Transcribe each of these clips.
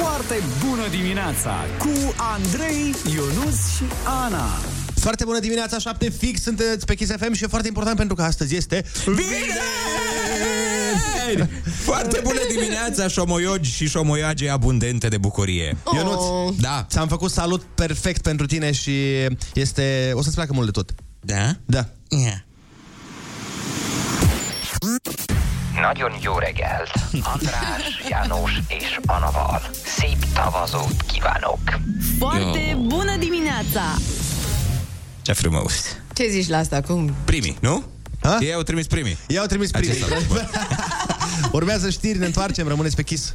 Foarte bună dimineața cu Andrei, Ionus și Ana. Foarte bună dimineața, 7 fix, sunteți pe Kiss FM și e foarte important pentru că astăzi este... Vineri! Foarte bună dimineața, șomoiogi și șomoiage abundente de bucurie. Ionuț, Da. ți-am făcut salut perfect pentru tine și este... O să-ți placă mult de tot. Da? Da. Yeah. Nagyon jó reggelt! András, János és Anaval. Szép tavazót kívánok! Foarte Yo. bună dimineața! Ce frumos. Ce zici la asta? Cum? Primii, nu? Ha? Ei au trimis primii. I-au trimis primii. Acesta Urmează știri, ne întoarcem, rămâneți pe Kiss.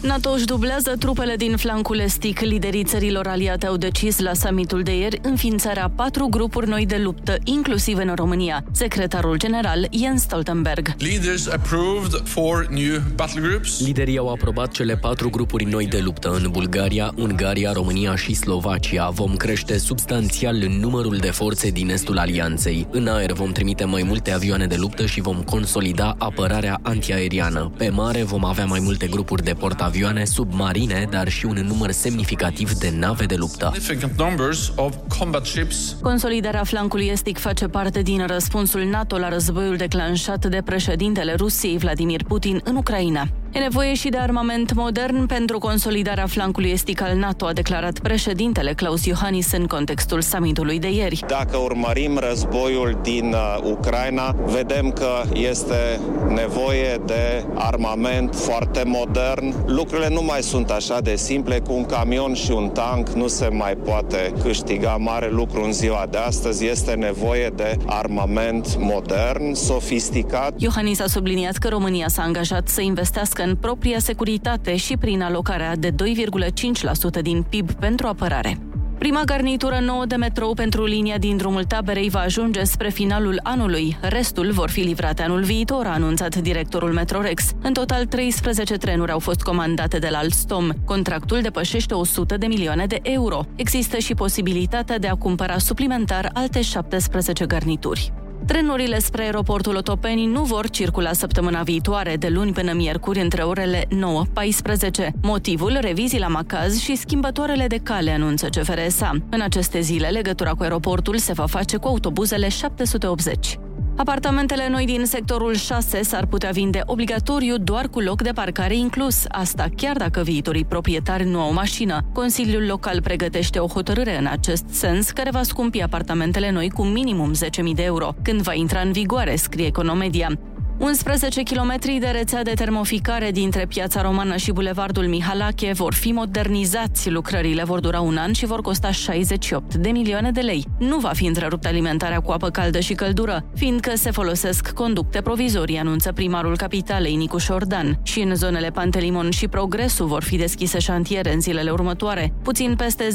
NATO își dublează trupele din flancul estic. Liderii țărilor aliate au decis la summitul de ieri înființarea patru grupuri noi de luptă, inclusiv în România. Secretarul general Jens Stoltenberg. Leaders approved four new battle groups. Liderii au aprobat cele patru grupuri noi de luptă în Bulgaria, Ungaria, România și Slovacia. Vom crește substanțial numărul de forțe din estul alianței. În aer vom trimite mai multe avioane de luptă și vom consolida apărarea antiaeriană. Pe mare vom avea mai multe grupuri de portavioane submarine, dar și un număr semnificativ de nave de luptă. Significant numbers of combat ships. Consolidarea flancului estic face parte din răspunsul NATO la războiul declanșat de președintele Rusiei Vladimir Putin în Ucraina. E nevoie și de armament modern pentru consolidarea flancului estic al NATO, a declarat președintele Klaus Iohannis în contextul summitului de ieri. Dacă urmărim războiul din uh, Ucraina, vedem că este nevoie de armament foarte modern. Lucrurile nu mai sunt așa de simple. Cu un camion și un tank nu se mai poate câștiga mare lucru în ziua de astăzi. Este nevoie de armament modern, sofisticat. Iohannis a subliniat că România s-a angajat să investească în propria securitate și prin alocarea de 2,5% din PIB pentru apărare. Prima garnitură nouă de metrou pentru linia din drumul taberei va ajunge spre finalul anului. Restul vor fi livrate anul viitor, a anunțat directorul Metrorex. În total, 13 trenuri au fost comandate de la Alstom. Contractul depășește 100 de milioane de euro. Există și posibilitatea de a cumpăra suplimentar alte 17 garnituri. Trenurile spre aeroportul Otopeni nu vor circula săptămâna viitoare, de luni până miercuri, între orele 9-14. Motivul, revizii la macaz și schimbătoarele de cale, anunță CFRSA. În aceste zile, legătura cu aeroportul se va face cu autobuzele 780. Apartamentele noi din sectorul 6 s-ar putea vinde obligatoriu doar cu loc de parcare inclus, asta chiar dacă viitorii proprietari nu au mașină. Consiliul local pregătește o hotărâre în acest sens care va scumpi apartamentele noi cu minimum 10.000 de euro, când va intra în vigoare, scrie Economedia. 11 km de rețea de termoficare dintre Piața Romană și Bulevardul Mihalache vor fi modernizați. Lucrările vor dura un an și vor costa 68 de milioane de lei. Nu va fi întreruptă alimentarea cu apă caldă și căldură, fiindcă se folosesc conducte provizorii, anunță primarul capitalei Nicu Șordan. Și în zonele Pantelimon și Progresul vor fi deschise șantiere în zilele următoare. Puțin peste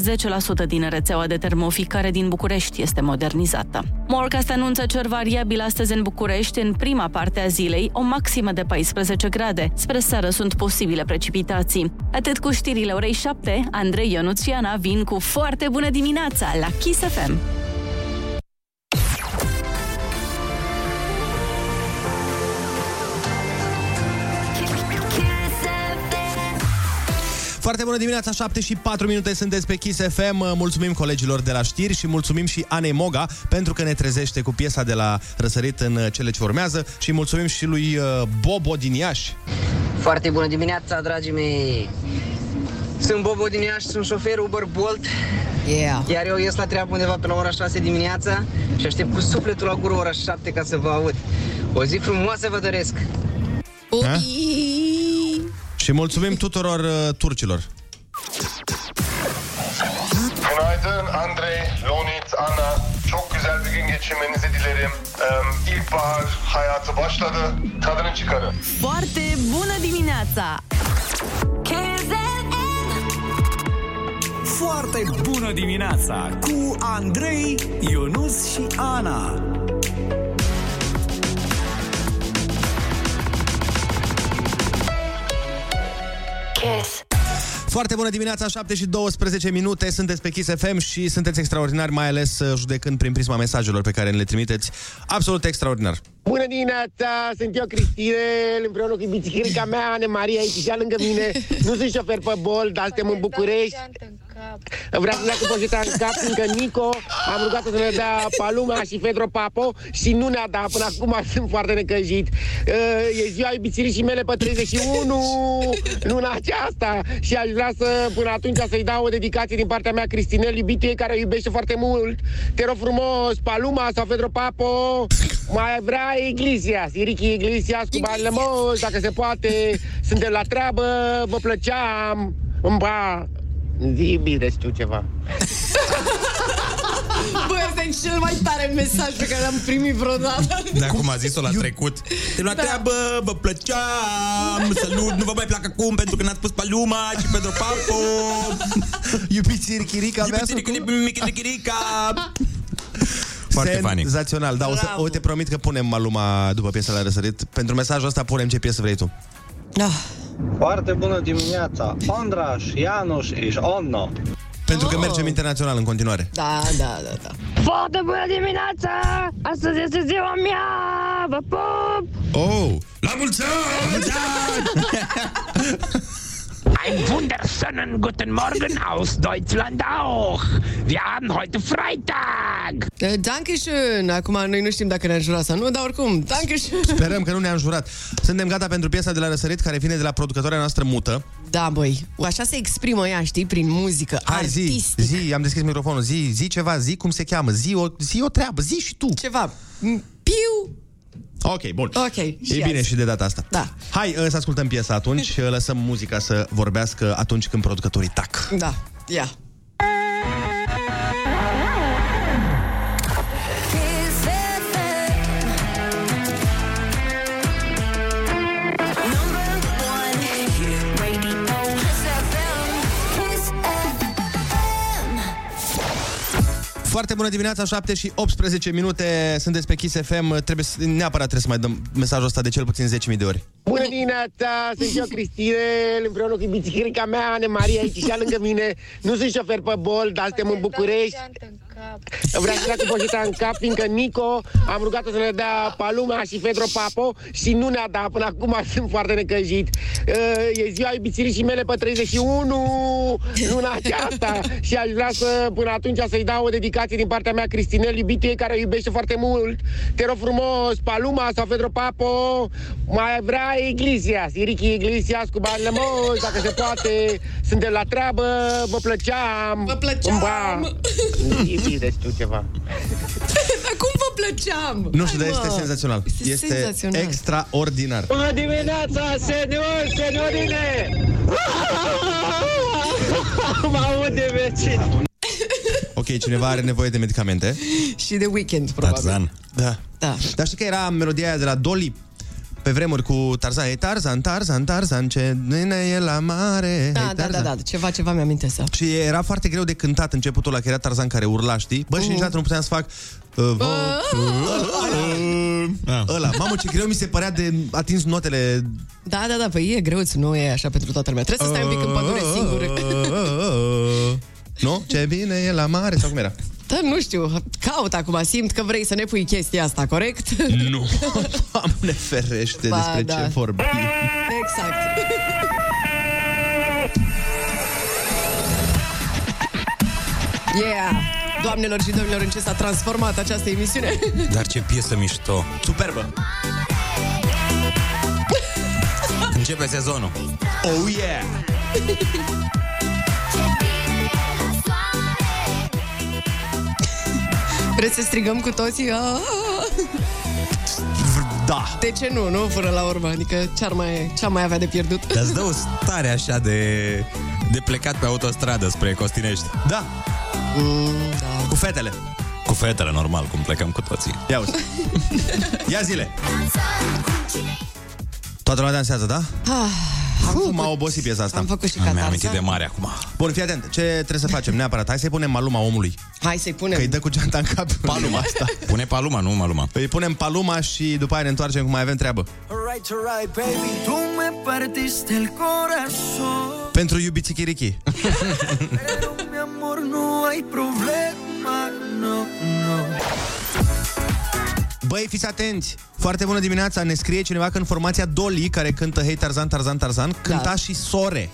10% din rețeaua de termoficare din București este modernizată. Morcast anunță cer variabil astăzi în București în prima parte a zilei, o maximă de 14 grade. Spre seară sunt posibile precipitații. Atât cu știrile orei 7, Andrei Ionuț și Ana vin cu foarte bună dimineața la Kiss FM. Foarte bună dimineața, 7 și 4 minute sunteți pe Kiss FM. Mulțumim colegilor de la știri și mulțumim și Anei Moga pentru că ne trezește cu piesa de la răsărit în cele ce urmează și mulțumim și lui uh, Bobo din Iași. Foarte bună dimineața, dragii mei! Sunt Bobo din Iași, sunt șofer Uber Bolt. Yeah. Iar eu ies la treabă undeva pe la ora 6 dimineața și aștept cu sufletul la gură ora 7 ca să vă aud. O zi frumoasă vă doresc! Ha? Și mulțumim tuturor uh, turcilor. Günaydın Andrei, Lonit, Ana. Çok güzel bir gün geçirmenizi dilerim. Ee, İlkbahar hayatı başladı. Tadını çıkarın. Foarte bună dimineața! Foarte bună dimineața cu Andrei, Ionus și Ana. Kiss. Foarte bună dimineața, 7 și 12 minute, sunteți pe Kiss FM și sunteți extraordinari, mai ales uh, judecând prin prisma mesajelor pe care ne le trimiteți. Absolut extraordinar. Bună dimineața, sunt eu Cristinel, împreună cu biciclica mea, Ane Maria, aici și lângă mine. Nu sunt șofer pe bol, dar suntem în București. Vreau să-mi cu poșeta în cap, fiindcă Nico am rugat-o să ne dea Paluma și Fedro Papo și nu ne-a dat. Până acum sunt foarte necăjit. Uh, E ziua iubițirii mele pe 31 luna aceasta și aș vrea să, până atunci, să-i dau o dedicație din partea mea, Cristinel, iubituie care o iubește foarte mult. Te rog frumos, Paluma sau Fedro Papo, mai vrea Iglesias, Ricky Iglesias cu bani lămos, dacă se poate. Suntem la treabă, vă plăceam. Ba, zi bine, știu ceva. Băi, ăsta e cel mai tare mesaj pe care l-am primit vreodată. De acum a zis-o la trecut. De la Da. treabă, vă plăceam, să nu, nu vă mai plac acum pentru că n-ați pus Paluma și Pedro Papo. Iubiți Richirica mea Iubiți Richirica. Foarte funny. Senzațional. Da, o să, Bravo. o, te promit că punem Maluma după piesa la răsărit. Pentru mesajul ăsta punem ce piesă vrei tu. Ah. Foarte bună dimineața! Andraș, Janusz și Onno. Pentru Oh. că mergem internațional în continuare. Da, da, da, da. Foarte bună dimineața! Astăzi este ziua mea! Vă pup! Oh! La mulți ani! La mulți ani! Ein wunderschönen guten Morgen aus Deutschland auch. Wir haben heute Freitag. Eh, Danke schön. Acum noi nu știm dacă ne-a jurat sau nu, dar oricum, danke schön. Sperăm că nu ne-am jurat. Suntem gata pentru piesa de la răsărit care vine de la producătoarea noastră mută. Da, băi, așa se exprimă ea, știi, prin muzică, Hai, zi, artistic. zi, am deschis microfonul, zi, zi ceva, zi cum se cheamă, zi o, zi o treabă, zi și tu. Ceva. Piu! Ok, bun. Ok, E și bine azi. și de data asta. Da. Hai uh, să ascultăm piesa atunci, uh, lăsăm muzica să vorbească atunci când producătorii tac. Da, ia. Foarte bună dimineața, 7 și 18 minute, sunteți pe Kiss FM, trebuie să, neapărat trebuie să mai dăm mesajul ăsta de cel puțin 10.000 de ori. Bună dimineața, sunt eu Cristinel, împreună cu biciclica mea, Ane Maria, aici și lângă mine. Nu sunt șofer pe bol, dar suntem în București. Vreau să cu poșeta în cap, fiindcă Nico am rugat-o să ne dea Paluma și Fedro Papo și nu ne-a dat. Până acum sunt foarte necăjit. Uh, E ziua iubițirii mele pe 31 luna aceasta și aș vrea să, până atunci, să-i dau o dedicație din partea mea, Cristinel, iubituie care o iubește foarte mult. Te rog frumos, Paluma sau Fedro Papo, mai vrea Iglesias, Ricky Iglesias cu bani lămos, dacă se poate. Suntem la treabă, vă plăceam. Vă plăceam. Ba, zi bine, știu ceva. Dar cum vă plăceam? Nu știu, Hai, dar este mă. senzațional. Este, Este senzațional. extraordinar. Bună dimineața, senior, seniorine! Mă aude vecin. Ok, cineva are nevoie de medicamente. Și de weekend, probabil. Tarzan. Da. Da. Dar știi că era melodia aia de la Dolly pe vremuri cu Tarzan. E Tarzan, Tarzan, Tarzan, ce nene e la mare. Da, Hei, da, da, Tarzan. da, ceva, ceva mi-aminte să. Și era foarte greu de cântat începutul ăla, că era Tarzan care urla, știi? Bă, și niciodată nu puteam să fac... Uh, ăla, ăla. Mamă, ce greu mi se părea de atins notele Da, da, da, păi e greuț, nu e așa pentru toată lumea. Trebuie să stai un pic în pădure singur. Nu? Ce bine e la mare sau cum era? Da, nu știu, caut acum, simt că vrei să ne pui chestia asta, corect? Nu. Doamne ferește Ba, despre da. ce vorbim. Exact. Yeah! Doamnelor și domnilor, în ce s-a transformat această emisiune? Dar ce piesă mișto. Superbă. Începe sezonul. Oh yeah! Vreți să strigăm cu toții? Ah! Da. De ce nu, nu? Până la urmă. Adică ce-ar mai, ce mai avea de pierdut? Dar îți dă o stare așa de, de plecat pe autostradă spre Costinești. Da. Mm, da. Cu fetele. Cu fetele, normal, cum plecăm cu toții. Ia uzi. Ia zile. Toată lumea dansează, da? Ah, Uf, m-a obosit piesa asta. Am făcut și Mi-am catarsa. amintit de mare acum. Bun, fii atent. Ce trebuie să facem neapărat? Hai să-i punem maluma omului. Hai să-i punem. Că îi dă cu geanta în cap. Paluma asta. Pune paluma, nu maluma. Îi punem paluma și după aia ne întoarcem cum mai avem treabă. Alright, alright, baby. Tú me partiste el corazón. Pentru iubiții chirichi. amor, nu ai problema, no, no. Băi, fiți atenți! Foarte bună dimineața! Ne scrie cineva că în formația Dolly, care cântă Hei Tarzan, Tarzan, Tarzan, cânta Da. și Sore.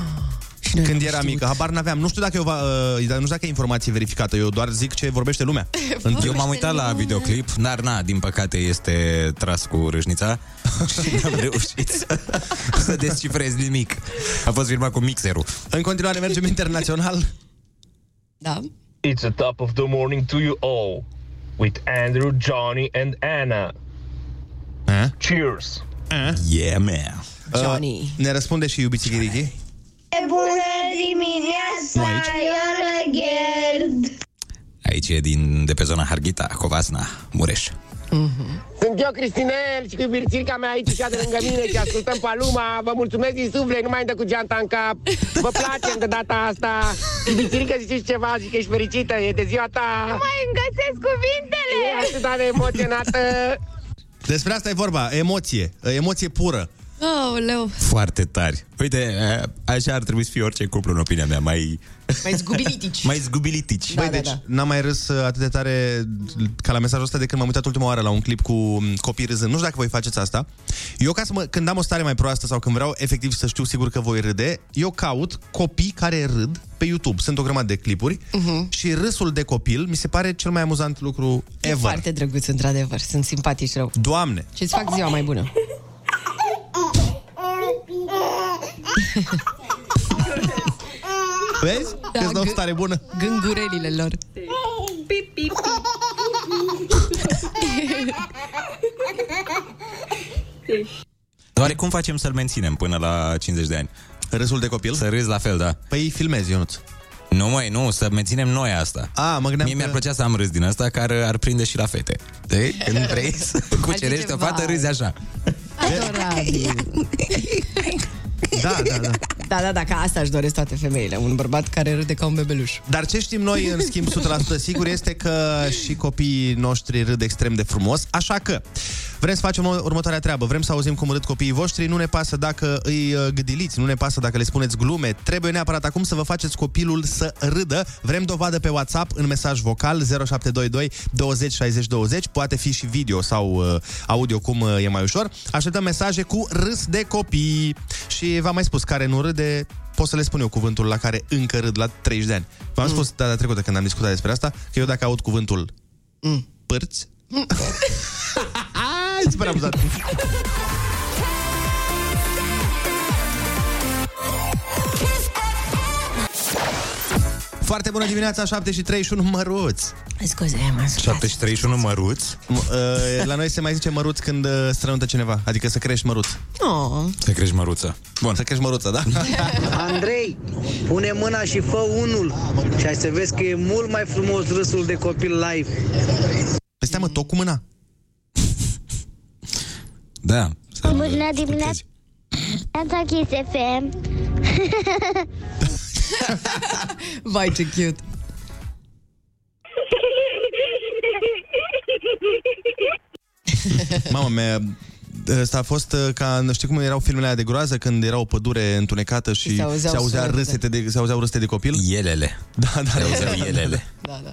Când era mică, habar n-aveam. Nu știu dacă, eu va, uh, nu știu dacă e informație verificată, eu doar zic ce vorbește lumea. Eu m-am uitat la videoclip, dar na, din păcate este tras cu râșnița și n-am reușit să, să descifrez nimic. A fost filmat cu mixerul. În continuare mergem internațional. Da. It's a top of the morning to you all with Andrew, Johnny and Anna. Cheers. Yeah, man. Johnny. Uh, ne răspunde și iubiții chirichi. Bună dimineața, Ionă Aici e din, de pe zona Harghita, Covasna, Mureș. Sunt eu, Cristinel, și cu iubirțirica mea aici și de lângă mine și ascultăm Paluma. Vă mulțumesc din suflet, nu mai îmi dă cu geanta în cap. Vă place de data asta. Iubirțirica, ziceți ceva, zic că ești fericită, e de ziua ta. Nu mai îmi găsesc cuvintele. E atât de emoționată. Despre asta e vorba, emoție, emoție pură. Aoleu. Foarte tari. Uite, așa ar trebui să fie orice cuplu, în opinia mea, mai... Mai zgubilitici. mai zgubilitici. Băi, deci n-am mai râs uh, atât de tare ca la mesajul ăsta de când m-am uitat ultima oară la un clip cu um, copii râzând. Nu știu dacă voi faceți asta. Eu, ca să mă, când am o stare mai proastă sau când vreau efectiv să știu sigur că voi râde, eu caut copii care râd pe YouTube. Sunt o grămadă de clipuri Mhm. și râsul de copil mi se pare cel mai amuzant lucru E ever. foarte drăguț, într-adevăr. Sunt simpatici rău. Doamne! Ce-ți fac ziua mai bună? Vezi? Da, Îți dau gâ- stare bună. Gângurelile lor. Pip, pip, Doar cum facem să-l menținem până la 50 de ani? Râsul de copil? Să râzi la fel, da. Păi filmezi, Ionuț. Nu, mai nu, să menținem noi asta. A, mă gândeam Mie că- mi-ar plăcea să am râs din asta care ar prinde și la fete. De? Când vrei să cucerești o ceva. fată, râzi așa. Adorabil. Da, da, da. Da, da, da, ca asta își doresc toate femeile. Un bărbat care râde ca un bebeluș. Dar ce știm noi, în schimb, 100% sigur, este că și copiii noștri râd extrem de frumos, așa că vrem să facem o- următoarea treabă, vrem să auzim cum râd copiii voștri, nu ne pasă dacă îi uh, gâdiliți, nu ne pasă dacă le spuneți glume, trebuie neapărat acum să vă faceți copilul să râdă. Vrem dovadă pe WhatsApp în mesaj vocal 0722 20 60 20, poate fi și video sau uh, audio, cum uh, e mai ușor. Așteptăm mesaje cu râs de copii și v-am mai spus, care nu râde, pot să le spun eu cuvântul la care încă râd la 30 de ani. V-am mm. spus data trecută când am discutat despre asta, că eu dacă aud cuvântul mm. părți, Ai, super amuzat. Foarte bună dimineața, 7 și 31 măruț. Scuze, mă 7 și 31 măruț. M- uh, La noi se mai zice măruț când uh, strănută cineva, adică să crești măruț. Oh. Să crești măruță. Bun. Să crești măruță, da? Andrei, pune mâna și fă unul și ai să vezi că e mult mai frumos râsul de copil live. Păi stai mă, tot cu mâna. Da. Bună dimineața, Kiss FM. Vai, ce cute. Mamă mea, Asta a fost uh, ca, știi cum erau filmele alea de groază când era o pădure întunecată și, Și se auzeau se, auzea sunete. râsete de, se auzeau râsete de copil? Elele. Da, da, Se auzeau elele. Da, da.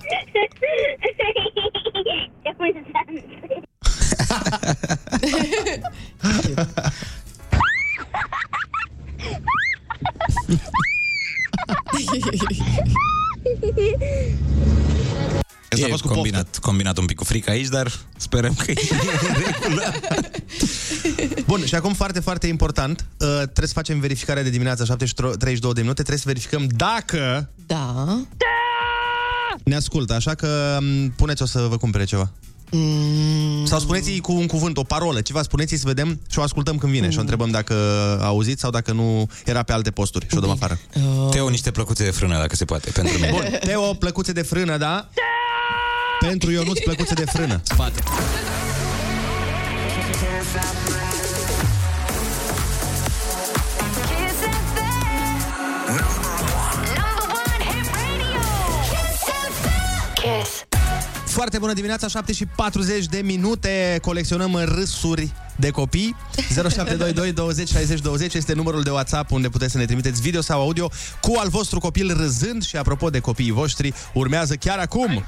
E fost cu combinat, combinat un pic cu frică aici, dar sperăm că e în regulă. Bun, și acum foarte, foarte important, uh, trebuie să facem verificarea de dimineața 7 și 32 de minute, trebuie să verificăm dacă Da. ne ascultă, așa că m, puneți o să vă cumpere ceva. Mm. Sau spuneți-i cu un cuvânt, o parolă, ceva, spuneți-i să vedem și o ascultăm când vine și o întrebăm dacă a auzit sau dacă nu era pe alte posturi și o dăm afară. Teo, niște plăcuțe de frână, dacă se poate, pentru mine. Bun, Teo, plăcuțe de frână, da? Pentru Ionuț, plăcuțe de frână. Spate. Foarte bună dimineața, 7 și 40 de minute. Colecționăm râsuri de copii. 0722 20 60 20 este numărul de WhatsApp unde puteți să ne trimiteți video sau audio cu al vostru copil râzând. Și apropo de copiii voștri, urmează chiar acum. Ai,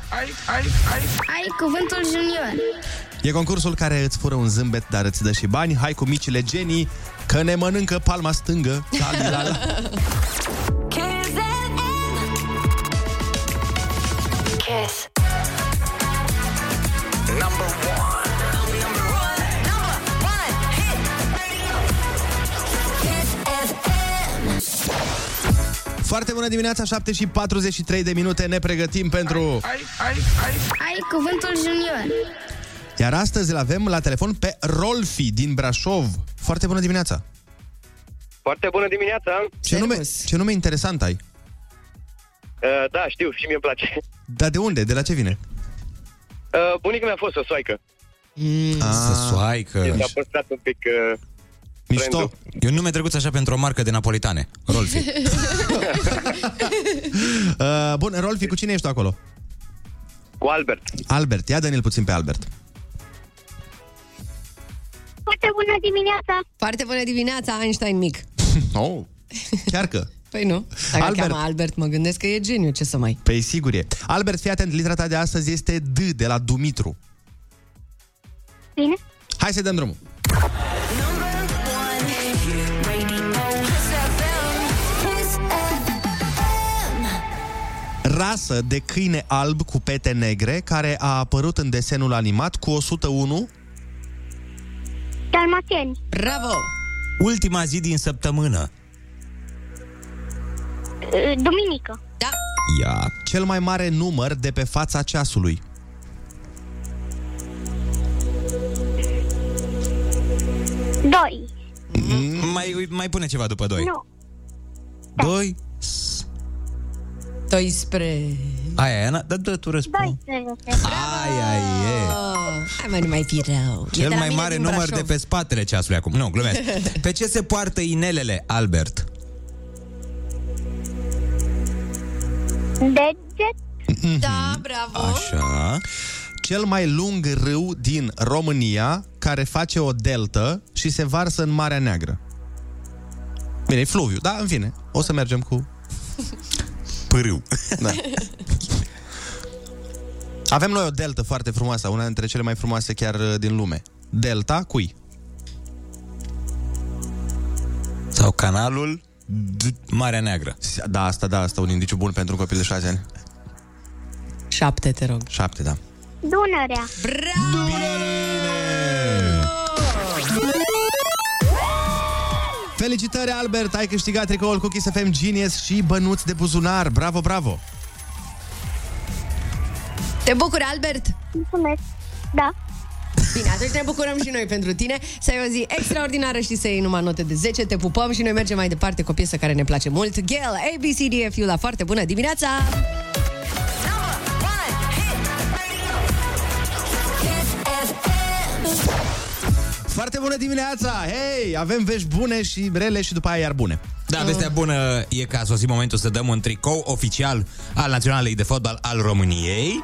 ai, ai. Ai cuvântul junior. E concursul care îți fură un zâmbet, dar îți dă și bani. Hai cu micile genii, că ne mănâncă palma stângă. La, la, la. Foarte bună dimineața, 7 și 43 de minute. Ne pregătim pentru... Ai, ai, ai. Ai cuvântul junior. Iar astăzi îl avem la telefon pe Rolfi din Brașov. Foarte bună dimineața! Foarte bună dimineața! Ce nume, ce nume interesant ai. Uh, da, știu, și mie îmi place. Dar de unde? De la ce vine? Uh, bunica mea a fost sosoaică. Mm. Săsoaică. Și s-a păstrat un pic... Uh, Mișto. E un nume drăguț așa pentru o marcă de napolitane. Rolfi. Uh, bun, Rolfi, cu cine ești tu acolo? Cu Albert. Albert, ia dă-ne puțin pe Albert. Foarte bună dimineața. Foarte bună dimineața, Einstein mic. Oh, chiar că. Păi nu. Dacă Albert. Albert. cheamă Albert, mă gândesc că e geniu, ce să mai... Păi sigur e. Albert, fii atent, litera ta de astăzi este D de la Dumitru. Bine. Hai să dăm drumul. Rasă de câine alb cu pete negre care a apărut în desenul animat cu 101 Dalmatieni. Bravo! Ultima zi din săptămână. Uh, Duminică. Da. Ia. Cel mai mare număr de pe fața ceasului. Doi. Mm. Mai, mai pune ceva după doi. Nu. Doi. Doi spre... Aia, Ana, da, dă tu răspuns. 12. Aia e. Oh, hai mai nu mai fi rău. E Cel de la mai mine mare din număr de Brașov. pe spatele ceasului acum. Nu, glumesc. Pe ce se poartă inelele, Albert? Deget. Da, bravo. Așa. Cel mai lung râu din România care face o deltă și se varsă în Marea Neagră. Bine, e fluviu, da, în fine. O să mergem cu... Pârâu. Da. Avem noi o deltă foarte frumoasă, una dintre cele mai frumoase chiar uh, din lume. Delta cui? Sau canalul D- Marea Neagră. Da, asta, da, asta un indiciu bun pentru un copil de 6 ani. Șapte, te rog. Șapte, da. Dunărea. Bravo! Felicitări, Albert! Ai câștigat tricoul cu Kiss FM Genius și bănuți de buzunar. Bravo, bravo! Te bucuri, Albert? Mulțumesc. Da. Bine, atunci ne bucurăm și noi pentru tine Să ai o zi extraordinară și să iei numai note de 10 Te pupăm și noi mergem mai departe cu o piesă care ne place mult Gail, ABCDFU la foarte bună dimineața Foarte bună dimineața! Hei, avem vești bune și rele și după aia iar bune. Da, vestea bună e că a sosit momentul să dăm un tricou oficial al Naționalei de Fotbal al României.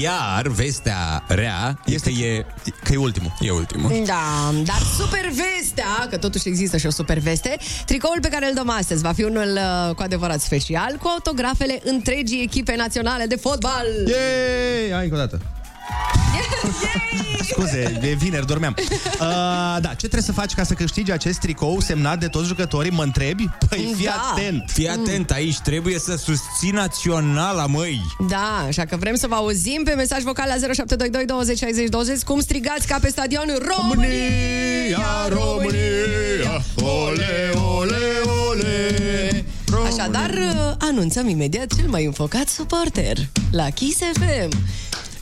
Iar vestea rea este că e, că e ultimul. E ultimul. Da, dar super vestea, că totuși există și o super veste Tricoul pe care îl dăm astăzi va fi unul uh, cu adevărat special Cu autografele întregii echipe naționale de fotbal Yay! Hai încă o dată. Scuze, e vineri, dormeam. Uh, da, ce trebuie să faci ca să câștigi acest tricou semnat de toți jucătorii, mă întrebi? Păi fii Da. atent! Fii atent aici, trebuie să susții naționala, măi! Da, așa că vrem să vă auzim pe mesaj vocal la 0722 20 60 20 Cum strigați ca pe stadion România, România, ole, ole, ole Așadar, uh, anunțăm imediat cel mai înfocat suporter la Kiss FM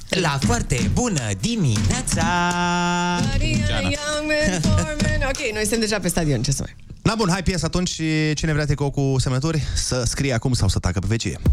La foarte bună dimineața! Maria, young man, for men. Ok, noi suntem deja pe stadion, ce să mai... Na bun, hai piesă atunci și cine vrea tricou cu semnături să scrie acum sau să tacă pe vecie.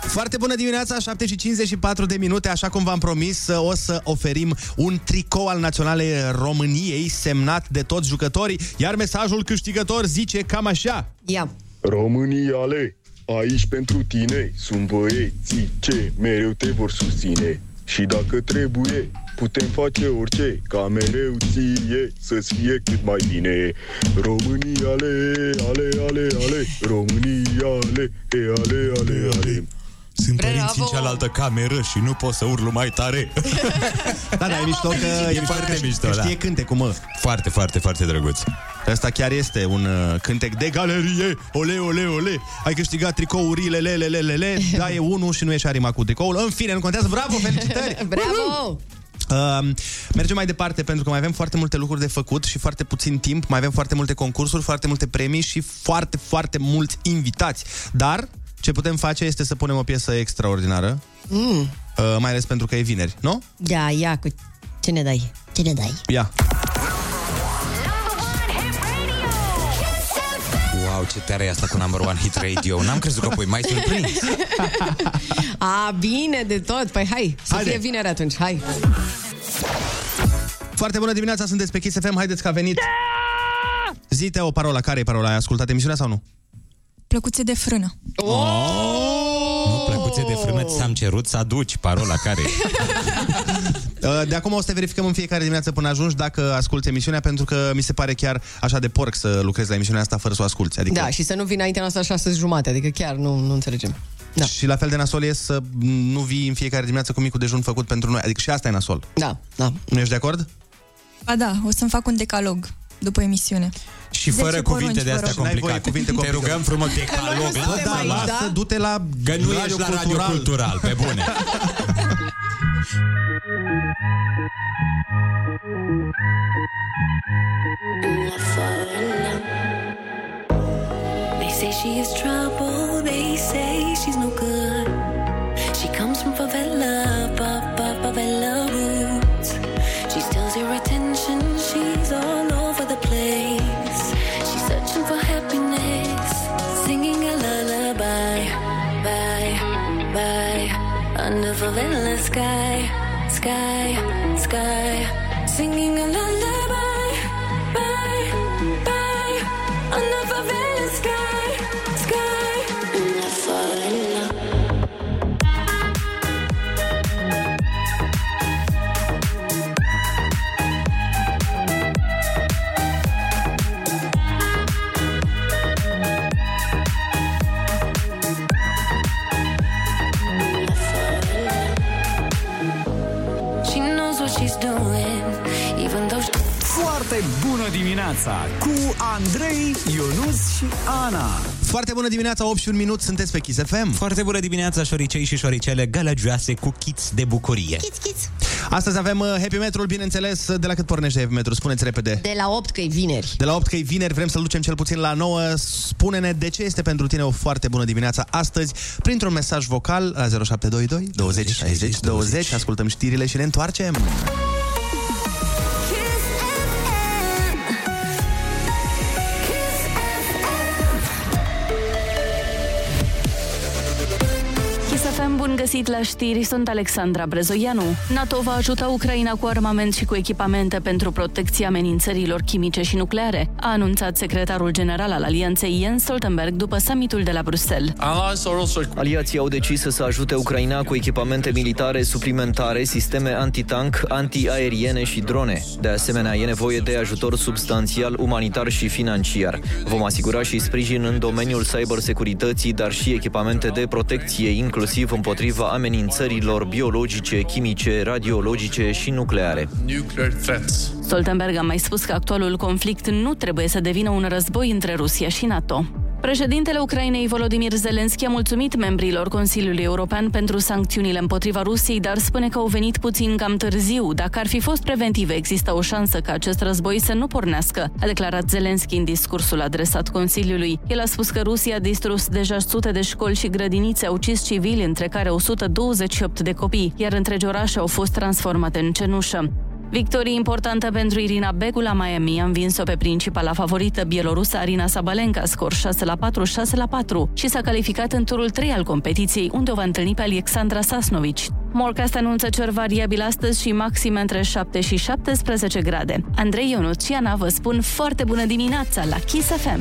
Foarte bună dimineața, 7 și 54 de minute, așa cum v-am promis, o să oferim un tricou al Naționalei României semnat de toți jucătorii, iar mesajul câștigător zice cam așa. Ia. Româniale, Aici pentru tine sunt băieții ce mereu te vor susține. Și dacă trebuie, putem face orice Ca mereu ție să-ți fie cât mai bine. România, ale, ale, ale, ale. România, ale, e, ale, ale, ale Sunt Bravo! părinții în cealaltă cameră și nu pot să urlu mai tare. Da, da, e mișto că, E foarte mișto, că da. știe cântecul, mă. Foarte, foarte, foarte drăguț. Asta chiar este un uh, cântec de galerie. Ole, ole, ole. Ai câștigat tricourile, le, le, le, le, le. Da, e unul și nu e și arima cu tricoul. În fine, nu contează. Bravo, felicitări! Bravo! Uh, mergem mai departe pentru că mai avem foarte multe lucruri de făcut și foarte puțin timp. Mai avem foarte multe concursuri, foarte multe premii și foarte, foarte mulți invitați. Dar ce putem face este să punem o piesă extraordinară, Mm. uh, mai ales pentru că e vineri, nu? Ia, ia, cu ce ne dai? Ce ne dai? Ia. Wow, ce tare e asta cu number one hit radio. N-am crezut că pui mai surprins. A, bine de tot. Păi hai, să Haide. fie vineri atunci, hai. Foarte bună dimineața, sunteți pe Kiss FM, haideți că a venit. Zite o parola, care e parola? Ai ascultat emisiunea sau nu? Plăcuțe de frână. Nu, plăcuțe de frână ți-am cerut să aduci parola care Uh, De acum o să te verificăm în fiecare dimineață până ajungi dacă asculti emisiunea, pentru că mi se pare chiar așa de porc să lucrezi la emisiunea asta fără să o asculti. Adică Da, și să nu vină înaintea noastră șase jumate, adică chiar nu, nu înțelegem. Da. Și la fel de nasol e să nu vii în fiecare dimineață cu micul dejun făcut pentru noi. Adică și asta e nasol. Da, da. Nu ești de acord? Ba da, o să-mi fac un decalog după emisiune. Și Zece fără porunci, cuvinte de vă astea rog. N-ai voie complicate. cuvinte Te complicate. rugăm frumos Că noi decalog. nu suntem Da, aici, lasă, da? du-te la Că nu ești la radio cultural, pe bune. They say she is trouble, they say she's no good. She comes from favela, pa, pa, favela roots. Under endless sky, sky, sky, singing a lullaby, dimineața cu Andrei, Ionus și Ana. Foarte bună dimineața, 8 și un minut, sunteți pe Kiss FM. Foarte bună dimineața, șoricei și șoricele gălăgioase cu chiți de bucurie. Astăzi avem uh, Happy Metrul, bineînțeles, de la cât pornește Happy Metru? Spuneți repede. De la 8 că e vineri. De la 8 că e vineri, vrem să-l ducem cel puțin la 9. Spune-ne de ce este pentru tine o foarte bună dimineața astăzi, printr-un mesaj vocal la 0722 20 60 20. Ascultăm știrile și ne întoarcem. Bun găsit la știri, sunt Alexandra Brezoianu. NATO va ajuta Ucraina cu armament și cu echipamente pentru protecția amenințărilor chimice și nucleare, a anunțat secretarul general al alianței Jens Stoltenberg după summitul de la Bruxelles. Aliații au decis să ajute Ucraina cu echipamente militare suplimentare, sisteme antitank, antiaeriene și drone. De asemenea, e nevoie de ajutor substanțial, umanitar și financiar. Vom asigura și sprijin în domeniul cybersecurității, dar și echipamente de protecție, inclusiv împotriva amenințărilor biologice, chimice, radiologice și nucleare. Nuclear threats. Stoltenberg a mai spus că actualul conflict nu trebuie să devină un război între Rusia și NATO. Președintele Ucrainei Volodymyr Zelensky a mulțumit membrilor Consiliului European pentru sancțiunile împotriva Rusiei, dar spune că au venit puțin cam târziu. Dacă ar fi fost preventive, există o șansă ca acest război să nu pornească, a declarat Zelensky în discursul adresat Consiliului. El a spus că Rusia a distrus deja sute de școli și grădinițe, a ucis civili, între care 128 de copii, iar întregi orașe au fost transformate în cenușă. Victorie importantă pentru Irina Begu la Miami. A învins-o pe principala favorită bielorusă Arina Sabalenka, scor 6 la 4, 6 la 4 și s-a calificat în turul 3 al competiției, unde o va întâlni pe Alexandra Sasnovici. Morcast anunță cer variabil astăzi și maxime între 7 și 17 grade. Andrei Ionut și Ana vă spun foarte bună dimineața la Kiss FM.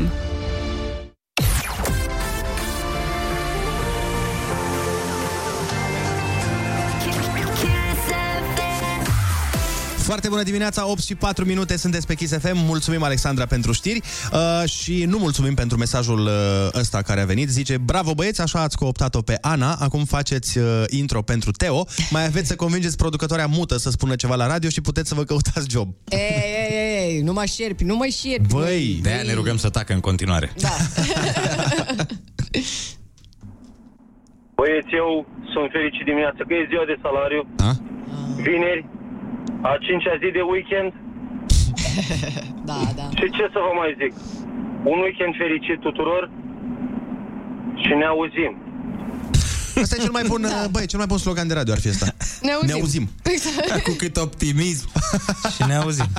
Foarte bună dimineața, 8 și 4 minute sunteți pe Kiss FM. Mulțumim, Alexandra, pentru știri uh, și nu mulțumim pentru mesajul uh, ăsta care a venit. Zice, bravo băieți, așa ați cooptat-o pe Ana, acum faceți uh, intro pentru Teo. Mai aveți să convingeți producătoarea mută să spună ceva la radio și puteți să vă căutați job. Ei, ei, ei, ei, nu mă șerpi, nu mă șerpi. Băi, De aia ne rugăm să tacă în continuare. Da. Băieți, eu sunt fericit dimineața că e ziua de salariu. Da? Vineri, a cincea zi de weekend. da, da. Și ce să vă mai zic? Un weekend fericit tuturor și ne auzim. Asta e cel mai bun, da. băi, cel mai bun slogan de radio ar fi asta. Ne auzim. Ne auzim. Cu cât optimism. și ne auzim.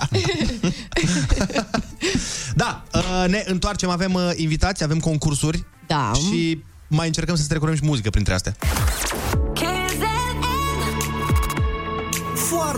Da, uh, ne întoarcem, avem uh, invitații, avem concursuri Da. și mai încercăm să strecurăm și muzică printre astea.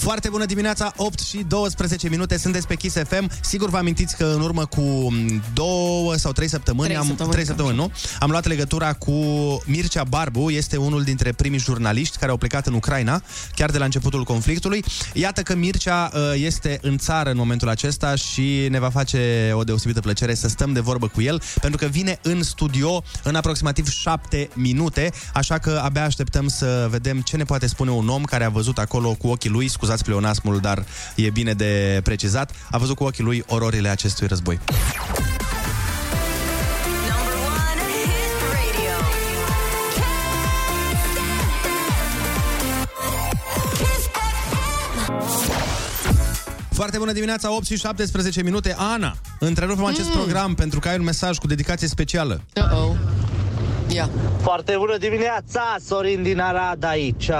Foarte bună dimineața, 8 și 12 minute, sunteți pe Kiss FM. Sigur vă amintiți că în urmă cu m, două sau trei săptămâni, Trei am, săptămâni, trei săptămâni, nu? Am luat legătura cu Mircea Barbu, este unul dintre primii jurnaliști care au plecat în Ucraina, chiar de la începutul conflictului. Iată că Mircea uh, este în țară în momentul acesta și ne va face o deosebită plăcere să stăm de vorbă cu el, pentru că vine în studio în aproximativ 7 minute, așa că abia așteptăm să vedem ce ne poate spune un om care a văzut acolo cu ochii lui, scuzați pleonasmul, dar e bine de precizat, a văzut cu ochii lui ororile acestui război. Foarte bună dimineața, 8 și 17 minute. Ana, întrerupem acest program pentru că ai un mesaj cu dedicație specială. Uh-oh. Ia. Foarte bună dimineața, Sorin din Arad aici.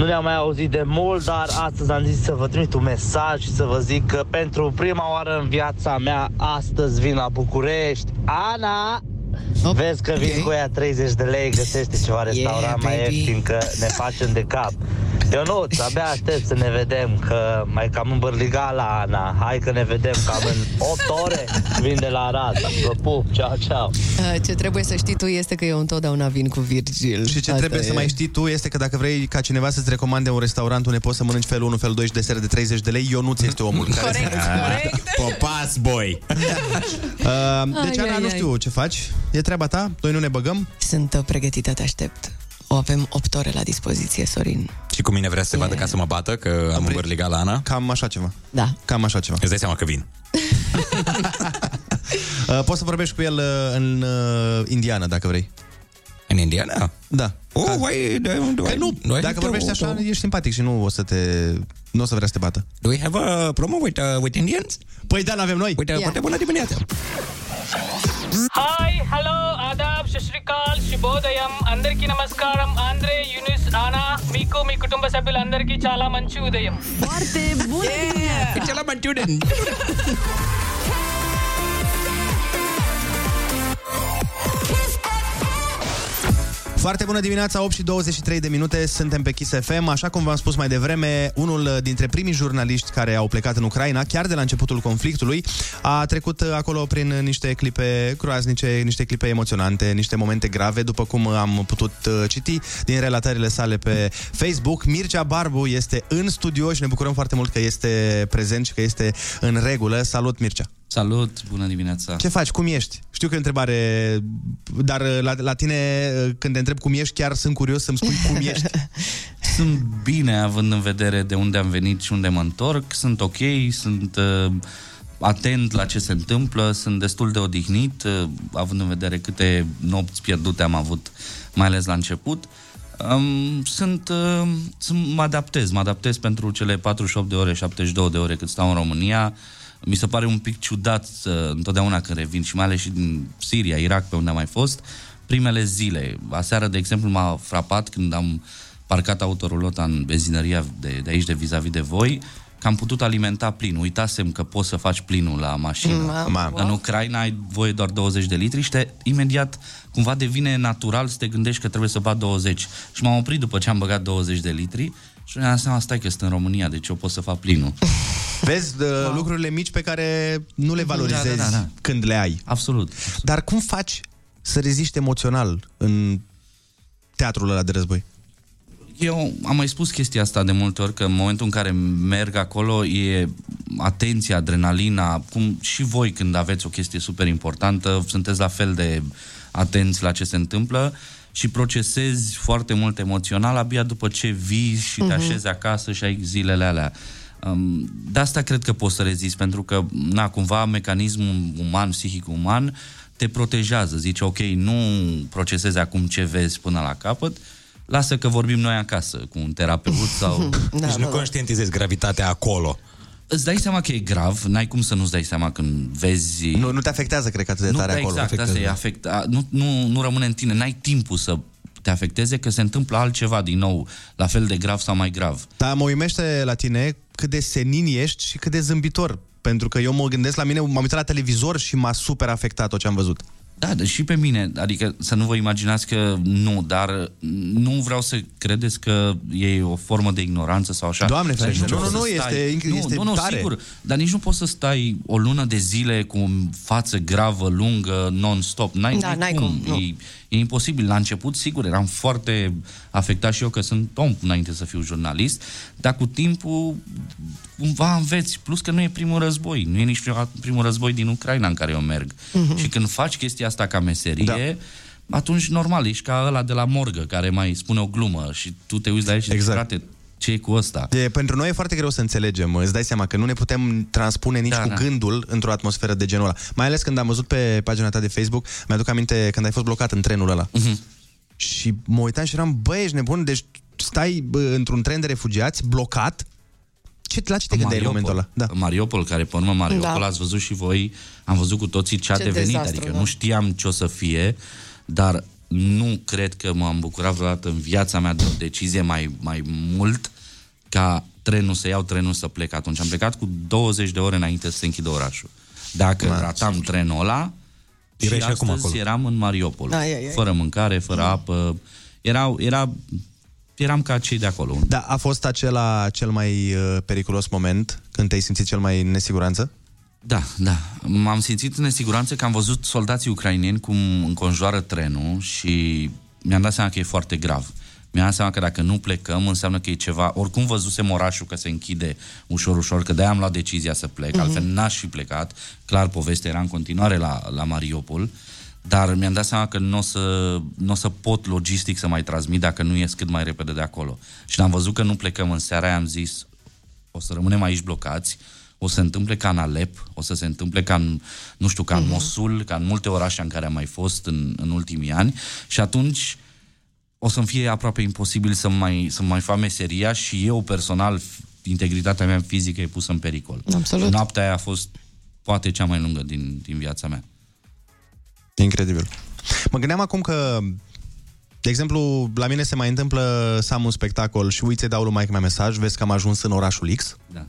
Nu ne-am mai auzit de mult, dar astăzi am zis să vă trimit un mesaj și să vă zic că pentru prima oară în viața mea, astăzi vin la București. Ana, Vezi că vin cu ea 30 de lei, găsește ceva restaurant mai baby. ieftin că ne facem de cap. Eu nu, abia aștept să ne vedem că mai cam îmbărliga la Ana. Hai că ne vedem cam în 8 ore vin de la Arad. Vă pup, ceau, ceau. Uh, Ce trebuie să știi tu este că eu întotdeauna vin cu Virgil. Și ce Asta trebuie e. să mai știi tu este că dacă vrei ca cineva să-ți recomande un restaurant unde poți să mănânci felul 1, felul 2 și desert de 30 de lei, eu nu ți este omul. care Corect, corect. Popas, boy! Uh, deci, Ai, Ana, ai, nu ai. știu ce faci. E treaba ta? Noi nu ne băgăm? Sunt uh, pregătită, te aștept. O avem 8 ore la dispoziție, Sorin. Și cu mine vrea să se vadă ca să mă bată, că am îmbărligat la Ana? Cam așa ceva. Da. Cam așa ceva. Îți dai seama că vin. Uh, poți să vorbești cu el uh, în uh, indiană, dacă vrei. În Indiana? Da. Oh, Ca- why, do, do, Că nu, do I dacă have to- vorbești așa, to- ești simpatic și nu o să te... Nu o să vrea să te bată. Do we have a promo with, uh, with Indians? Păi da, avem noi. Uite, foarte bună dimineața! Hi hello Aadab శశ్రీకాల్ శుభోదయం అందరికీ నమస్కారం ఆంధ్రే యూనిస్ ఆనా మీకు మీ కుటుంబ సభ్యులందరికీ చాలా మంచి ఉదయం Foarte bună yeah. cea la Mantiuden! Foarte bună dimineața, 8 și 23 de minute, suntem pe Kiss FM. Așa cum v-am spus mai devreme, unul dintre primii jurnaliști care au plecat în Ucraina, chiar de la începutul conflictului, a trecut acolo prin niște clipe groaznice, niște clipe emoționante, niște momente grave, după cum am putut uh, citi din relatările sale pe Facebook. Mircea Barbu este în studio și ne bucurăm foarte mult că este prezent și că este în regulă. Salut, Mircea! Salut, bună dimineața. Ce faci? Cum ești? Știu că e o întrebare, dar la, la tine, când te întreb cum ești, chiar sunt curios să-mi spui cum ești. Sunt bine, având în vedere de unde am venit și unde mă întorc. Sunt ok, sunt uh, atent la ce se întâmplă, sunt destul de odihnit, uh, având în vedere câte nopți pierdute am avut, mai ales la început. Um, sunt, uh, sunt, mă adaptez, mă adaptez pentru cele 48 de ore, 72 de ore cât stau în România. Mi se pare un pic ciudat uh, întotdeauna când revin și mai ales și din Siria, Irak, pe unde am mai fost, primele zile. Aseară, de exemplu, m-a frapat când am parcat autorulota în benzinăria de, de aici, de vis-a-vis de voi, că am putut alimenta plin. Uitasem că poți să faci plinul la mașină. Mamă, În Ucraina ai voie doar 20 de litri și te, imediat cumva devine natural să te gândești că trebuie să bag 20. Și m-am oprit după ce am băgat 20 de litri și mi-am dat seama, stai că sunt în România, deci eu pot să fac plinul. Vezi uh, lucrurile mici pe care nu le valorizezi Da, da, da, da. când le ai. Absolut. Dar cum faci să reziști emoțional în teatrul ăla de război? Eu am mai spus chestia asta de multe ori, că în momentul în care merg acolo e atenția, adrenalina, cum și voi când aveți o chestie super importantă, sunteți la fel de atenți la ce se întâmplă și procesezi foarte mult emoțional abia după ce vii și te Mhm. așezi acasă și ai zilele alea. Um, de asta cred că poți să rezisti, pentru că, na, cumva, mecanismul uman, psihic uman, te protejează. Zice, ok, nu procesezi acum ce vezi până la capăt, lasă că vorbim noi acasă cu un terapeut sau... Da, deci nu conștientizezi gravitatea acolo. Îți dai seama că e grav, n-ai cum să nu-ți dai seama când vezi... Nu, nu te afectează, cred că, atât de nu, tare da, acolo. Exact, Afectează. asta e afecta, nu, nu, nu rămâne în tine, n-ai timpul să te afecteze că se întâmplă altceva din nou, la fel de grav sau mai grav. Dar mă uimește la tine cât de senin ești și cât de zâmbitor. Pentru că eu mă gândesc la mine, m-am uitat la televizor și m-a super afectat tot ce am văzut. Da, dar și pe mine, adică să nu vă imaginați că nu, dar nu vreau să credeți că e o formă de ignoranță sau așa. Doamne Dar ferește, nici nu, poți nu, să nu, stai- este- nu, este nu, nu, tare. sigur, dar nici nu poți să stai o lună de zile cu o față gravă, lungă, non-stop. N-ai, Da, n-ai cum, nu. E, e imposibil. La început, sigur, eram foarte afectat și eu că sunt om înainte să fiu jurnalist, dar cu timpul cumva înveți. Plus că nu e primul război. Nu e nici prima- primul război din Ucraina în care eu merg. Mhm. Și când faci chestia asta ca meserie, da. atunci normal, ești ca ăla de la morgă care mai spune o glumă și tu te uiți la el și exact. zici, frate, ce e cu ăsta? E, pentru noi e foarte greu să înțelegem. Îți dai seama că nu ne putem transpune nici Da, da, cu da. gândul într-o atmosferă de genul ăla. Mai ales când am văzut pe pagina ta de Facebook, mi-aduc aminte când ai fost blocat în trenul ăla. Mhm. Și mă uitam și eram, băi, ești nebun? Deci stai bă, într-un tren de refugiați, blocat. Ce, la ce te gândeai în momentul ăla? Da. Mariupol, care pe urmă Mariupol, Da. ați văzut și voi, am văzut cu toții ce a Ce devenit. dezastru, adică da. nu știam ce o să fie, dar nu cred că m-am bucurat vreodată în viața mea de o decizie mai, mai mult ca trenul să iau trenul să plec atunci. Am plecat cu 20 de ore înainte să se închidă orașul. Dacă ratam trenul ăla, Erai și și acum astăzi acolo. eram în Mariupol. Ai, ai, ai. Fără mâncare, fără apă. Erau, era, eram ca cei de acolo. Da, a fost acela cel mai uh, periculos moment când te-ai simțit cel mai în nesiguranță? Da, da. M-am simțit în nesiguranță că am văzut soldații ucraineni cum înconjoară trenul și mi-am dat seama că e foarte grav. Mi-am dat seama că dacă nu plecăm, înseamnă că e ceva... Oricum văzusem orașul că se închide ușor, ușor, că de-aia am luat decizia să plec, Mhm. altfel n-aș fi plecat. Clar, povestea era în continuare la, la Mariupol, dar mi-am dat seama că nu o să, n-o să pot logistic să mai transmit dacă nu ies cât mai repede de acolo. Și am văzut că nu plecăm în seara aia, am zis, o să rămânem aici blocați, o să se întâmple ca în Alep, o să se întâmple ca în, nu știu, ca în Mosul, ca în multe orașe în care am mai fost în, în ultimii ani și atunci o să-mi fie aproape imposibil să mai, să mai fac meseria și eu personal, f- integritatea mea fizică e pusă în pericol. Absolut. Noaptea aia a fost poate cea mai lungă din, din viața mea. Incredibil. Mă gândeam acum că, de exemplu, la mine se mai întâmplă să am un spectacol și uite, dau lui maică mea mesaj, vezi că am ajuns în orașul X. Da.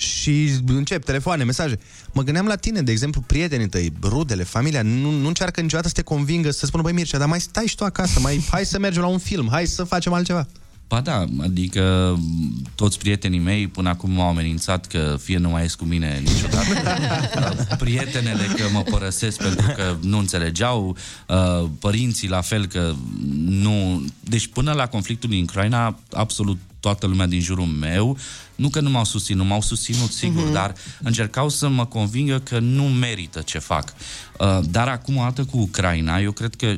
Și încep telefoane, mesaje. Mă gândeam la tine, de exemplu, prietenii tăi, rudele, familia, nu, nu încearcă niciodată să te convingă, să spună, băi Mircea, dar mai stai și tu acasă, mai hai să mergem la un film, hai să facem altceva. Ba da, adică m, toți prietenii mei până acum m-au amenințat că fie nu mai ies cu mine niciodată. Prietenele că mă părăsesc pentru că nu înțelegeau, uh, părinții la fel că nu... Deci până la conflictul din Ucraina, absolut toată lumea din jurul meu, nu că nu m-au susținut, m-au susținut sigur, Mhm. dar încercau să mă convingă că nu merită ce fac. Uh, Dar acum, o dată cu Ucraina, eu cred că